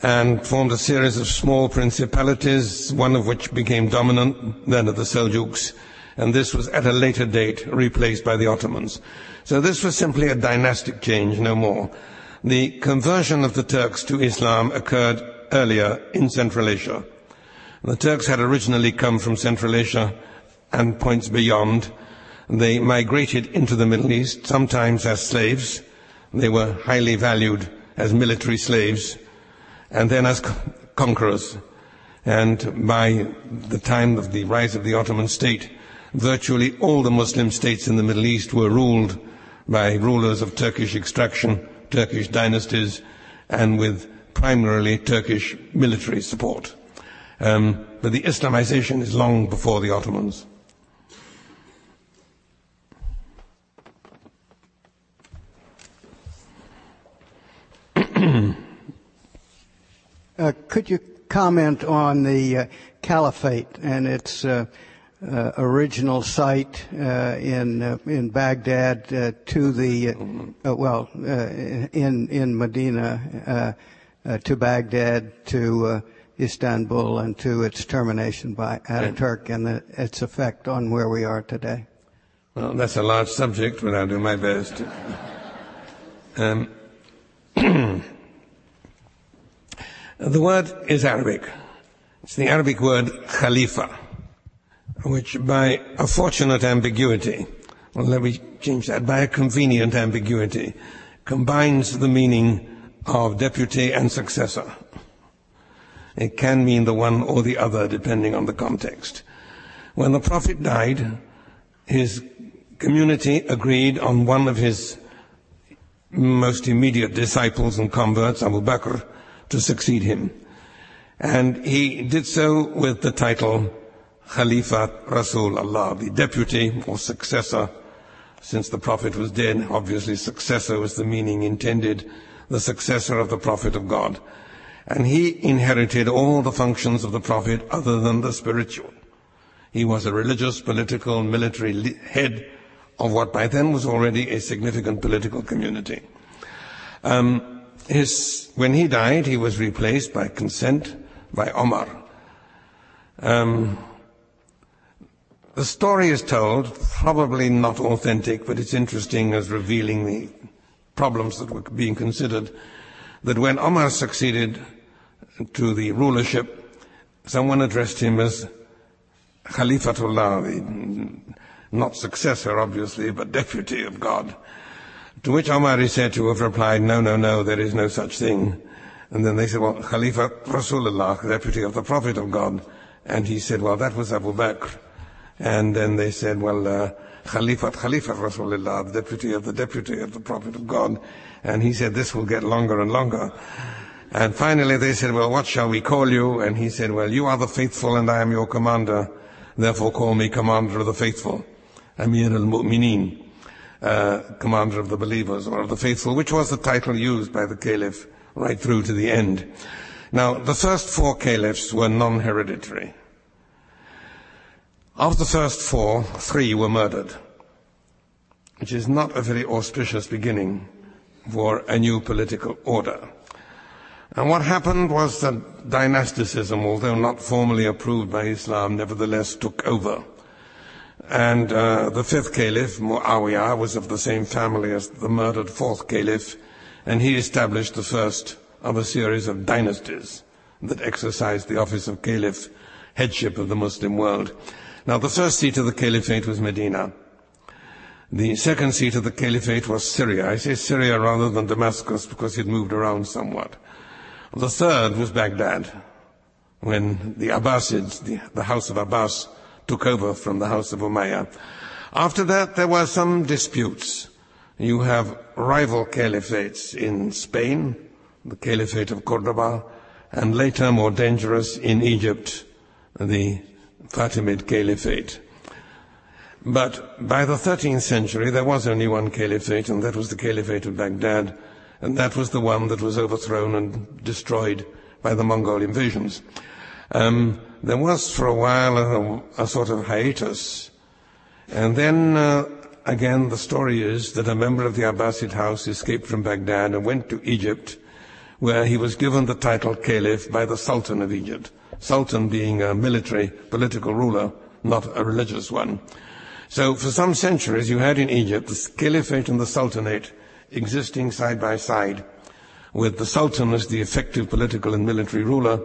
and formed a series of small principalities, one of which became dominant, then of the Seljuks, and this was at a later date replaced by the Ottomans. So this was simply a dynastic change, no more. The conversion of the Turks to Islam occurred earlier in Central Asia. The Turks had originally come from Central Asia and points beyond. They migrated into the Middle East, sometimes as slaves. They were highly valued as military slaves and then as conquerors. And by the time of the rise of the Ottoman state, virtually all the Muslim states in the Middle East were ruled by rulers of Turkish extraction, Turkish dynasties, and with primarily Turkish military support. Um, but the Islamization is long before the Ottomans. Uh, could you comment on the uh, caliphate and its uh, uh original site uh, in uh, in Baghdad to the well in in Medina to Baghdad to Istanbul and to its termination by Ataturk and the, its effect on where we are today? Well, that's a large subject, but I'll do my best. Um, The word is Arabic. It's the Arabic word Khalifa, which by a fortunate ambiguity, well, let me change that, by a convenient ambiguity, combines the meaning of deputy and successor. It can mean the one or the other depending on the context. When the Prophet died, his community agreed on one of his most immediate disciples and converts, Abu Bakr, to succeed him. And he did so with the title Khalifa Rasul Allah, the deputy or successor. Since the Prophet was dead, obviously successor was the meaning intended, the successor of the Prophet of God. And he inherited all the functions of the Prophet other than the spiritual. He was a religious, political, military head of what by then was already a significant political community. Um, his, when he died, he was replaced by consent by Omar. Um, the story is told, probably not authentic, but it's interesting as revealing the problems that were being considered, that when Omar succeeded to the rulership, someone addressed him as Khalifatullah, not successor obviously, but deputy of God. To which Omar is said to have replied, no, no, no, there is no such thing. And then they said, well, Khalifa Rasulullah, deputy of the Prophet of God. And he said, well, that was Abu Bakr. And then they said, well, uh, Khalifat Khalifa Rasulullah, the deputy of the deputy of the Prophet of God. And he said, this will get longer and longer. And finally they said, well, what shall we call you? And he said, well, you are the faithful and I am your commander. Therefore call me commander of the faithful. Amir al-Mu'mineen uh, commander of the believers or of the faithful, which was the title used by the caliph right through to the end. Now, the first four caliphs were non-hereditary. Of the first four, three were murdered, which is not a very auspicious beginning for a new political order. And what happened was that dynasticism, although not formally approved by Islam, nevertheless took over. And uh, the fifth caliph, Muawiyah, was of the same family as the murdered fourth caliph, and he established the first of a series of dynasties that exercised the office of caliph, headship of the Muslim world. Now, the first seat of the caliphate was Medina. The second seat of the caliphate was Syria. I say Syria rather than Damascus because it moved around somewhat. The third was Baghdad, when the Abbasids, the, the house of Abbas, took over from the house of Umayyah. After that, there were some disputes. You have rival caliphates in Spain, the Caliphate of Cordoba, and later, more dangerous, in Egypt, the Fatimid Caliphate. But by the 13th century, there was only one caliphate, and that was the Caliphate of Baghdad, and that was the one that was overthrown and destroyed by the Mongol invasions. Um, there was for a while a, a sort of hiatus. And then uh, again, the story is that a member of the Abbasid house escaped from Baghdad and went to Egypt, where he was given the title Caliph by the Sultan of Egypt. Sultan being a military, political ruler, not a religious one. So for some centuries you had in Egypt the caliphate and the sultanate existing side by side, with the sultan as the effective political and military ruler,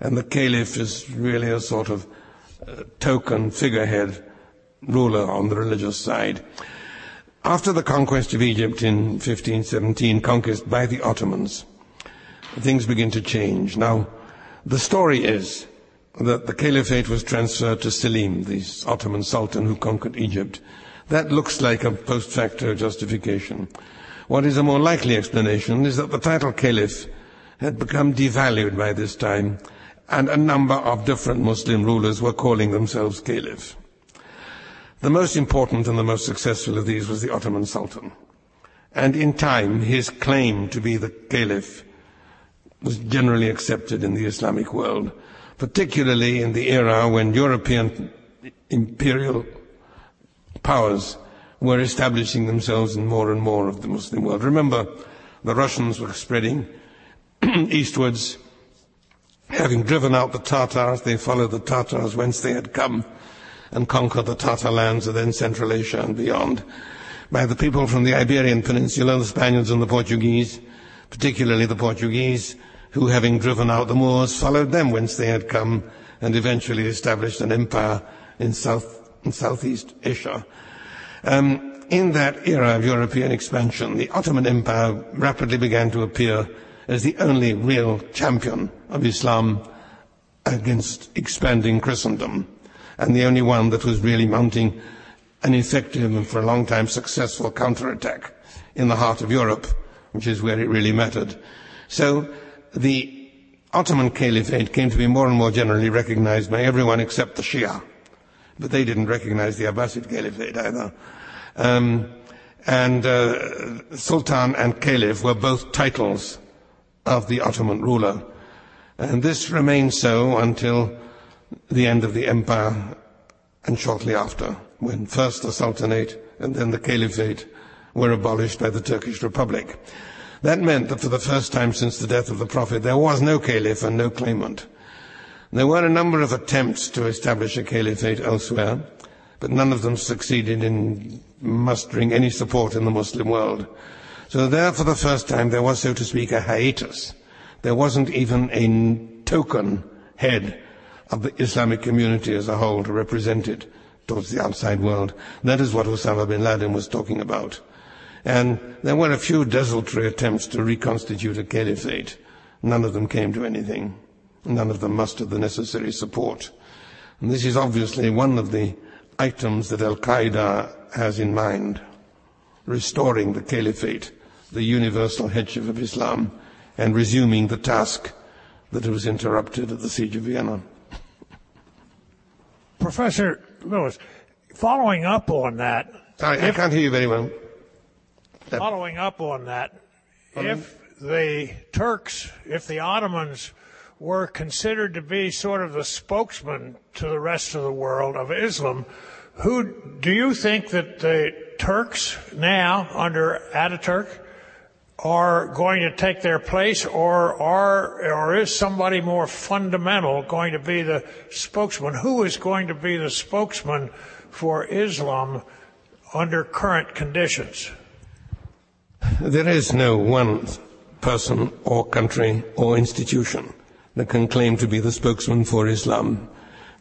and the caliph is really a sort of uh, token figurehead ruler on the religious side. After the conquest of Egypt in 1517, conquest by the Ottomans, things begin to change. Now, the story is that the caliphate was transferred to Selim, the Ottoman sultan who conquered Egypt. That looks like a post facto justification. What is a more likely explanation is that the title caliph had become devalued by this time, and a number of different Muslim rulers were calling themselves caliph. The most important and the most successful of these was the Ottoman Sultan. And in time, his claim to be the caliph was generally accepted in the Islamic world, particularly in the era when European imperial powers were establishing themselves in more and more of the Muslim world. Remember, the Russians were spreading eastwards. Having driven out the Tatars, they followed the Tatars whence they had come and conquered the Tatar lands of then Central Asia and beyond. By the people from the Iberian Peninsula, the Spaniards and the Portuguese, particularly the Portuguese, who having driven out the Moors, followed them whence they had come and eventually established an empire in South in Southeast Asia. Um, in that era of European expansion, the Ottoman Empire rapidly began to appear as the only real champion of Islam against expanding Christendom, and the only one that was really mounting an effective and for a long time successful counterattack in the heart of Europe, which is where it really mattered. So the Ottoman Caliphate came to be more and more generally recognized by everyone except the Shia but they didn't recognize the Abbasid Caliphate either. Um, and uh, Sultan and Caliph were both titles of the Ottoman ruler. And this remained so until the end of the empire and shortly after, when first the Sultanate and then the Caliphate were abolished by the Turkish Republic. That meant that for the first time since the death of the Prophet, there was no Caliph and no claimant. There were a number of attempts to establish a caliphate elsewhere, but none of them succeeded in mustering any support in the Muslim world. So there, for the first time, there was, so to speak, a hiatus. There wasn't even a token head of the Islamic community as a whole to represent it towards the outside world. That is what Osama bin Laden was talking about. And there were a few desultory attempts to reconstitute a caliphate. None of them came to anything. None of them mustered the necessary support. And this is obviously one of the items that Al Qaeda has in mind restoring the caliphate, the universal headship of Islam, and resuming the task that was interrupted at the Siege of Vienna. Professor Lewis, following up on that. Sorry, if, I can't hear you very well. Following up on that, if the Turks, if the Ottomans were considered to be sort of the spokesman to the rest of the world of Islam. Who do you think that the Turks now under Ataturk are going to take their place, or are or is somebody more fundamental going to be the spokesman? Who is going to be the spokesman for Islam under current conditions? There is no one person or country or institution that can claim to be the spokesman for Islam.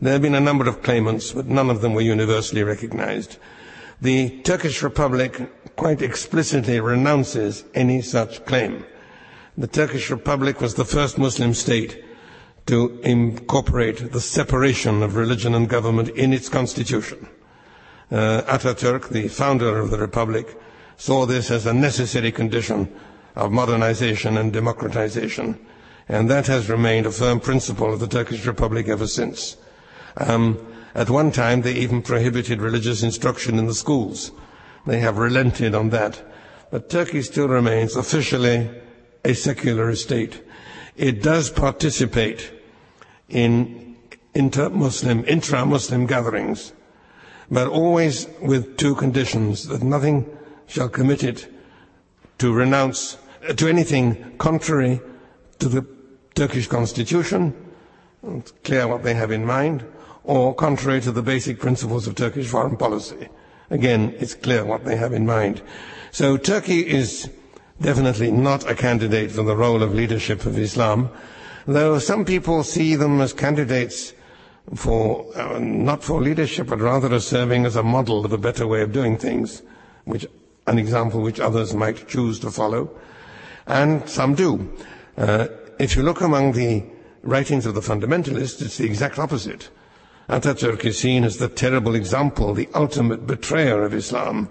There have been a number of claimants, but none of them were universally recognized. The Turkish Republic quite explicitly renounces any such claim. The Turkish Republic was the first Muslim state to incorporate the separation of religion and government in its constitution. Uh, Ataturk, the founder of the Republic, saw this as a necessary condition of modernization and democratization and that has remained a firm principle of the Turkish Republic ever since. Um, at one time, they even prohibited religious instruction in the schools. They have relented on that. But Turkey still remains officially a secular state. It does participate in inter-Muslim, intra-Muslim gatherings, but always with two conditions, that nothing shall commit it to renounce, to anything contrary to the Turkish constitution, it's clear what they have in mind, or contrary to the basic principles of Turkish foreign policy. again, it's clear what they have in mind. So Turkey is definitely not a candidate for the role of leadership of Islam, though some people see them as candidates for uh, not for leadership, but rather as serving as a model of a better way of doing things, which an example which others might choose to follow, and some do. Uh, if you look among the writings of the fundamentalists, it's the exact opposite. Ataturk is seen as the terrible example, the ultimate betrayer of Islam,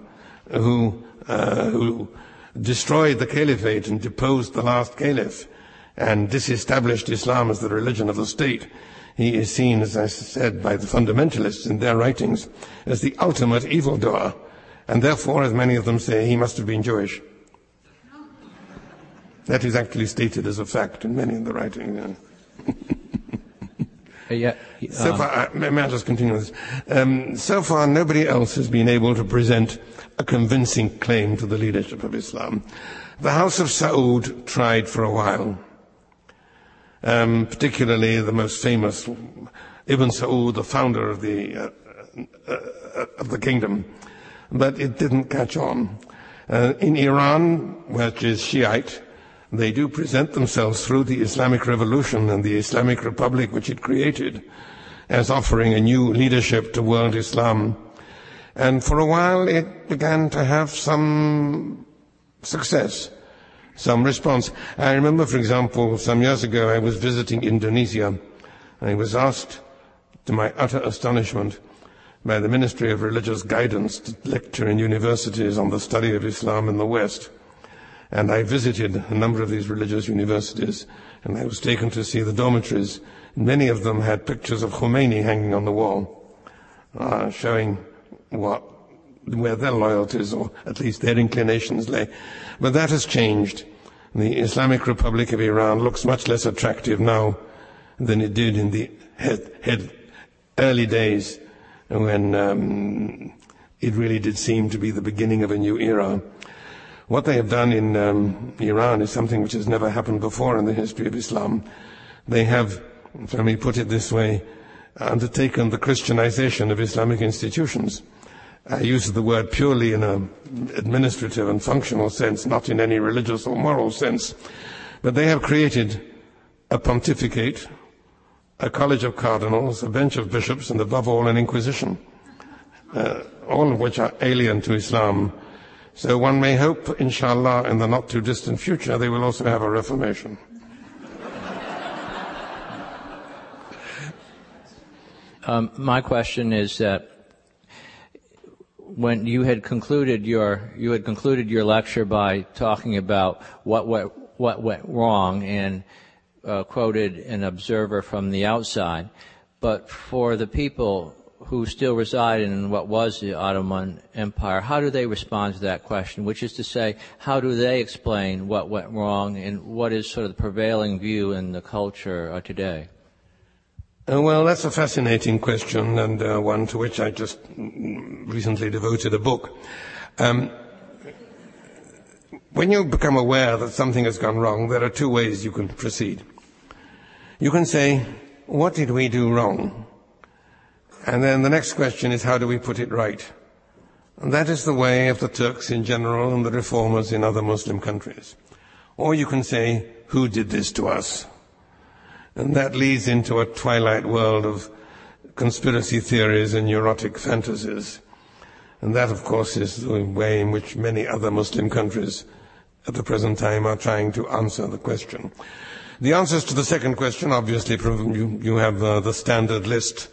who, uh, who destroyed the caliphate and deposed the last caliph and disestablished Islam as the religion of the state. He is seen, as I said, by the fundamentalists in their writings as the ultimate evildoer, and therefore, as many of them say, he must have been Jewish. That is actually stated as a fact in many of the writings. Uh, yeah, so far, uh, may I just continue this? Um, so far, nobody else has been able to present a convincing claim to the leadership of Islam. The House of Saud tried for a while, um, particularly the most famous Ibn Saud, the founder of the uh, uh, uh, of the kingdom, but it didn't catch on. Uh, in Iran, which is Shiite, they do present themselves through the Islamic Revolution and the Islamic Republic which it created as offering a new leadership to world Islam. And for a while it began to have some success, some response. I remember, for example, some years ago I was visiting Indonesia. And I was asked, to my utter astonishment, by the Ministry of Religious Guidance to lecture in universities on the study of Islam in the West. And I visited a number of these religious universities, and I was taken to see the dormitories. Many of them had pictures of Khomeini hanging on the wall, uh, showing what, where their loyalties, or at least their inclinations, lay. But that has changed. The Islamic Republic of Iran looks much less attractive now than it did in the head, head early days when um, it really did seem to be the beginning of a new era. What they have done in um, Iran is something which has never happened before in the history of Islam. They have, let me put it this way, undertaken the Christianization of Islamic institutions. I use the word purely in an administrative and functional sense, not in any religious or moral sense. But they have created a pontificate, a college of cardinals, a bench of bishops, and above all, an inquisition, uh, all of which are alien to Islam so one may hope, inshallah, in the not too distant future, they will also have a reformation. Um, my question is that when you had concluded your you had concluded your lecture by talking about what went, what went wrong and uh, quoted an observer from the outside, but for the people who still reside in what was the Ottoman Empire, how do they respond to that question? Which is to say, how do they explain what went wrong and what is sort of the prevailing view in the culture today? Uh, well, that's a fascinating question and uh, one to which I just recently devoted a book. Um, when you become aware that something has gone wrong, there are two ways you can proceed. You can say, what did we do wrong? And then the next question is how do we put it right? And that is the way of the Turks in general and the reformers in other Muslim countries. Or you can say, who did this to us? And that leads into a twilight world of conspiracy theories and neurotic fantasies. And that, of course, is the way in which many other Muslim countries at the present time are trying to answer the question. The answers to the second question, obviously, you, you have uh, the standard list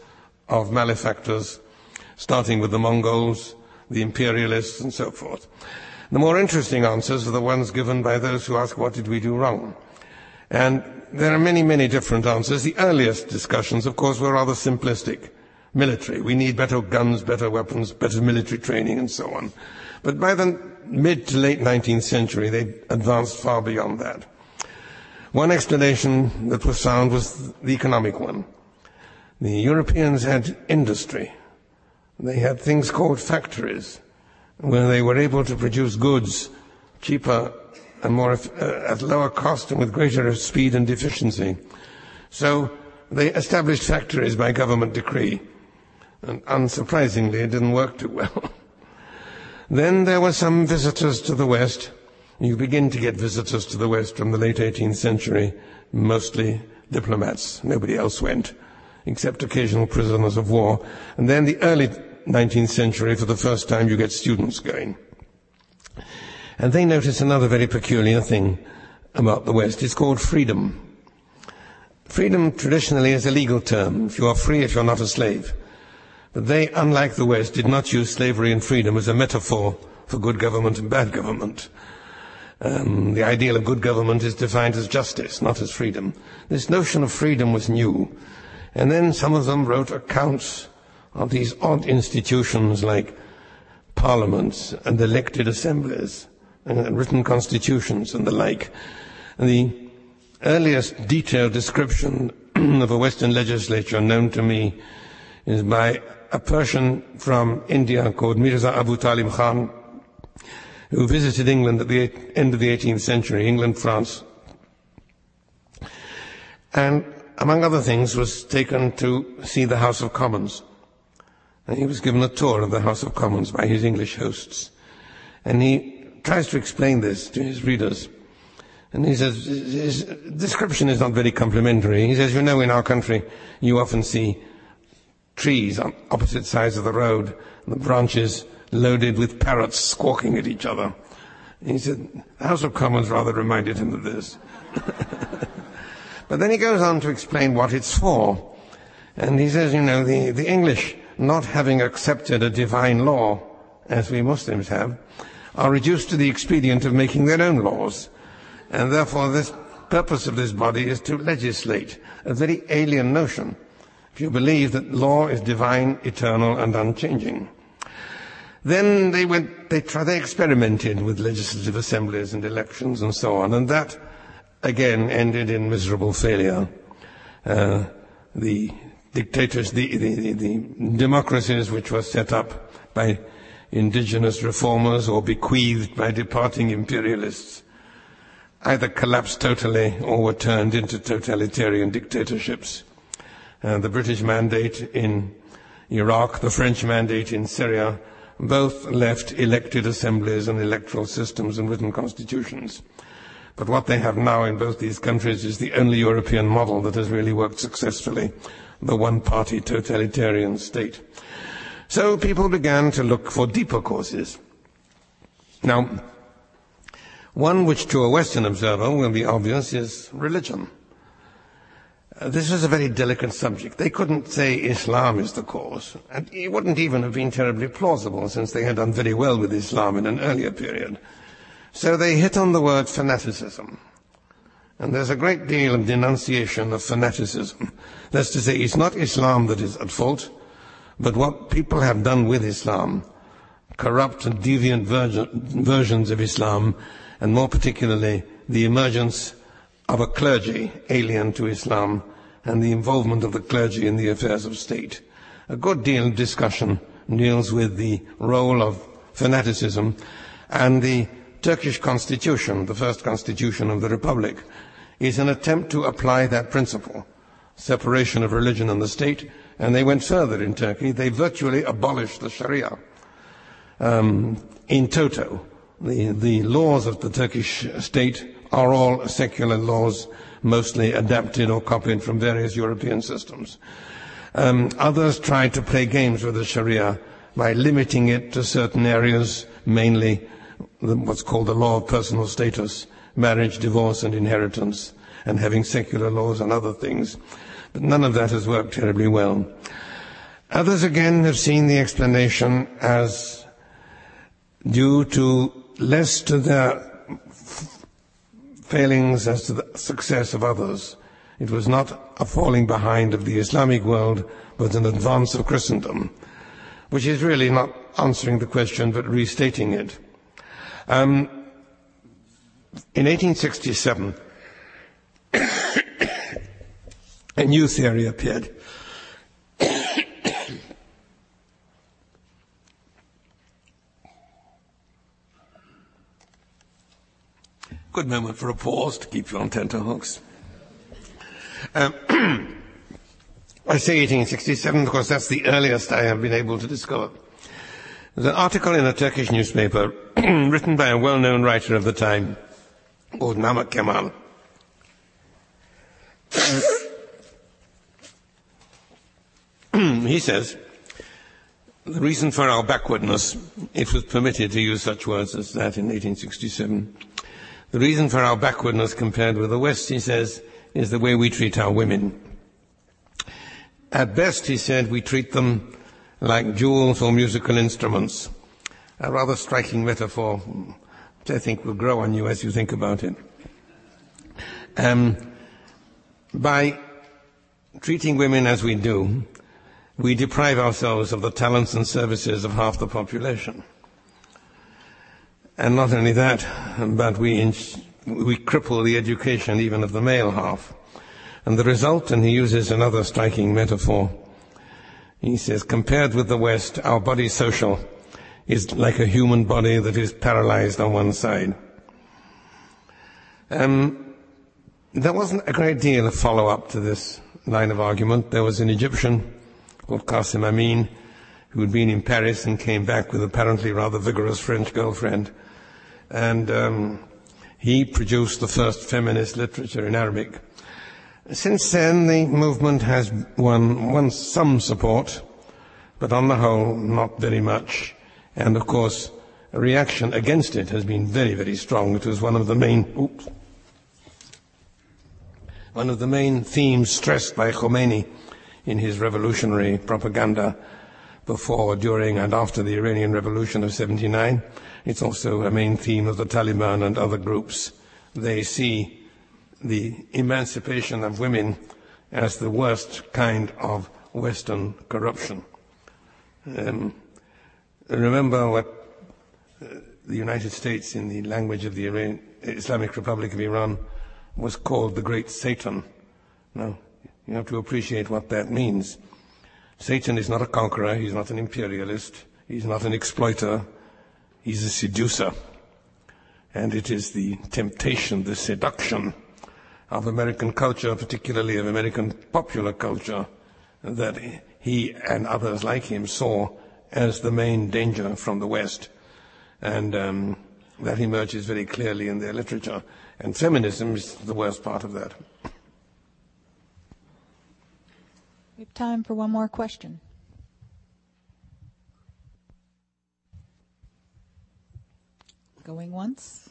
of malefactors, starting with the Mongols, the imperialists, and so forth. The more interesting answers are the ones given by those who ask, what did we do wrong? And there are many, many different answers. The earliest discussions, of course, were rather simplistic. Military. We need better guns, better weapons, better military training, and so on. But by the mid to late 19th century, they advanced far beyond that. One explanation that was found was the economic one. The Europeans had industry. They had things called factories where they were able to produce goods cheaper and more uh, at lower cost and with greater speed and efficiency. So they established factories by government decree. And unsurprisingly, it didn't work too well. Then there were some visitors to the West. You begin to get visitors to the West from the late 18th century, mostly diplomats. Nobody else went, except occasional prisoners of war. And then the early 19th century, for the first time, you get students going. And they notice another very peculiar thing about the West. It's called freedom. Freedom traditionally is a legal term. If you are free, if you're not a slave. But they, unlike the West, did not use slavery and freedom as a metaphor for good government and bad government. Um, the ideal of good government is defined as justice, not as freedom. This notion of freedom was new. And then some of them wrote accounts of these odd institutions like parliaments and elected assemblies and written constitutions and the like. And the earliest detailed description of a Western legislature known to me is by a Persian from India called Mirza Abu Talib Khan, who visited England at the end of the 18th century, England, France, and among other things was taken to see the House of Commons. And he was given a tour of the House of Commons by his English hosts. And he tries to explain this to his readers. And he says, his description is not very complimentary. He says, you know, in our country, you often see trees on opposite sides of the road, the branches loaded with parrots squawking at each other. He said, the House of Commons rather reminded him of this. but then he goes on to explain what it's for. And he says, you know, the, the English, not having accepted a divine law, as we Muslims have, are reduced to the expedient of making their own laws. And therefore, this purpose of this body is to legislate, a very alien notion, if you believe that law is divine, eternal, and unchanging. Then they went, they tried, they experimented with legislative assemblies and elections and so on, and that again ended in miserable failure. Uh, the dictators, the, the, the democracies which were set up by indigenous reformers or bequeathed by departing imperialists either collapsed totally or were turned into totalitarian dictatorships. Uh, the British mandate in Iraq, the French mandate in Syria, both left elected assemblies and electoral systems and written constitutions. But what they have now in both these countries is the only European model that has really worked successfully, the one-party totalitarian state. So people began to look for deeper causes. Now, one which to a Western observer will be obvious is religion. Uh, this is a very delicate subject. They couldn't say Islam is the cause, and it wouldn't even have been terribly plausible since they had done very well with Islam in an earlier period. So they hit on the word fanaticism. And there's a great deal of denunciation of fanaticism. That's to say, it's not Islam that is at fault, but what people have done with Islam, corrupt and deviant versions of Islam, and more particularly the emergence of a clergy alien to Islam and the involvement of the clergy in the affairs of state. A good deal of discussion deals with the role of fanaticism and the Turkish constitution, the first constitution of the republic, is an attempt to apply that principle, separation of religion and the state, and they went further in Turkey. They virtually abolished the Sharia um, in toto. The, the laws of the Turkish state are all secular laws, mostly adapted or copied from various European systems. Um, others tried to play games with the Sharia by limiting it to certain areas, mainly what's called the law of personal status, marriage, divorce, and inheritance, and having secular laws on other things. But none of that has worked terribly well. Others again have seen the explanation as due to less to their failings as to the success of others. It was not a falling behind of the Islamic world, but an advance of Christendom, which is really not answering the question, but restating it. Um, in 1867, a new theory appeared. Good moment for a pause to keep you on tenterhooks. Um, I say 1867 because that's the earliest I have been able to discover. There's an article in a Turkish newspaper written by a well-known writer of the time called Namık Kemal. he says, the reason for our backwardness, it was permitted to use such words as that in 1867. The reason for our backwardness compared with the West, he says, is the way we treat our women. At best, he said, we treat them like jewels or musical instruments. A rather striking metaphor, which I think will grow on you as you think about it. Um, by treating women as we do, we deprive ourselves of the talents and services of half the population. And not only that, but we, we cripple the education even of the male half. And the result, and he uses another striking metaphor, he says, compared with the West, our body social is like a human body that is paralyzed on one side. Um, there wasn't a great deal of follow-up to this line of argument. There was an Egyptian called Qasim Amin who had been in Paris and came back with apparently rather vigorous French girlfriend. And um, he produced the first feminist literature in Arabic. Since then, the movement has won, won some support, but on the whole, not very much. And of course, a reaction against it has been very, very strong. It was one of the main, oops, one of the main themes stressed by Khomeini in his revolutionary propaganda before, during, and after the Iranian Revolution of 79. It's also a main theme of the Taliban and other groups. They see the emancipation of women as the worst kind of Western corruption. Um, remember what uh, the United States, in the language of the Iran, Islamic Republic of Iran, was called the Great Satan. Now, you have to appreciate what that means. Satan is not a conqueror, he's not an imperialist, he's not an exploiter, he's a seducer. And it is the temptation, the seduction of American culture, particularly of American popular culture, that he and others like him saw as the main danger from the West. And um, that emerges very clearly in their literature. And feminism is the worst part of that. We have time for one more question. Going once.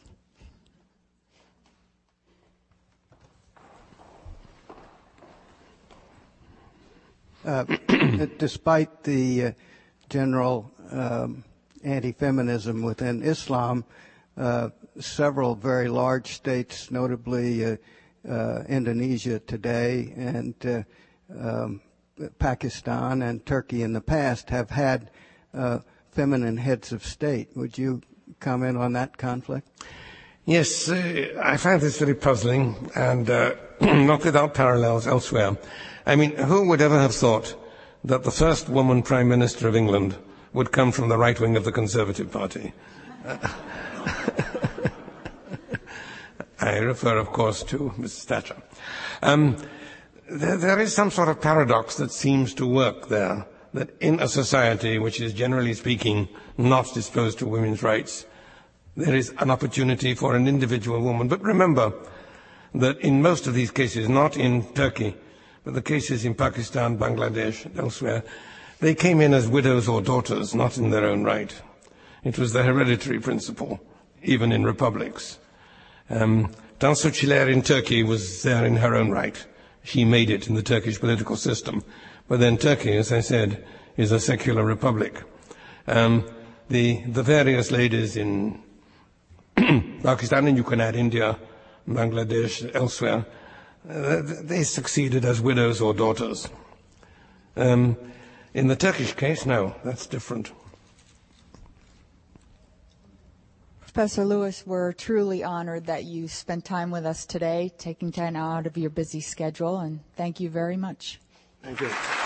Uh, despite the uh, general um, anti-feminism within Islam, uh, several very large states, notably Indonesia today and um, Pakistan and Turkey in the past, have had feminine heads of state. Would you comment on that conflict? Yes, I find this very puzzling and not without parallels elsewhere. I mean, who would ever have thought that the first woman Prime Minister of England would come from the right wing of the Conservative Party? I refer, of course, to Mrs. Thatcher. Um, there, there is some sort of paradox that seems to work there, that in a society which is generally speaking not disposed to women's rights, there is an opportunity for an individual woman. But remember that in most of these cases, not in Turkey, but the cases in Pakistan, Bangladesh, and elsewhere, they came in as widows or daughters, not in their own right. It was the hereditary principle, even in republics. Um, Tansu Çiller in Turkey was there in her own right. She made it in the Turkish political system. But then Turkey, as I said, is a secular republic. Um, the, the various ladies in Pakistan, and you can add India, Bangladesh, elsewhere, uh, they succeeded as widows or daughters. Um, in the Turkish case, no, that's different. Professor Lewis, we're truly honored that you spent time with us today, taking time out of your busy schedule, and thank you very much. Thank you.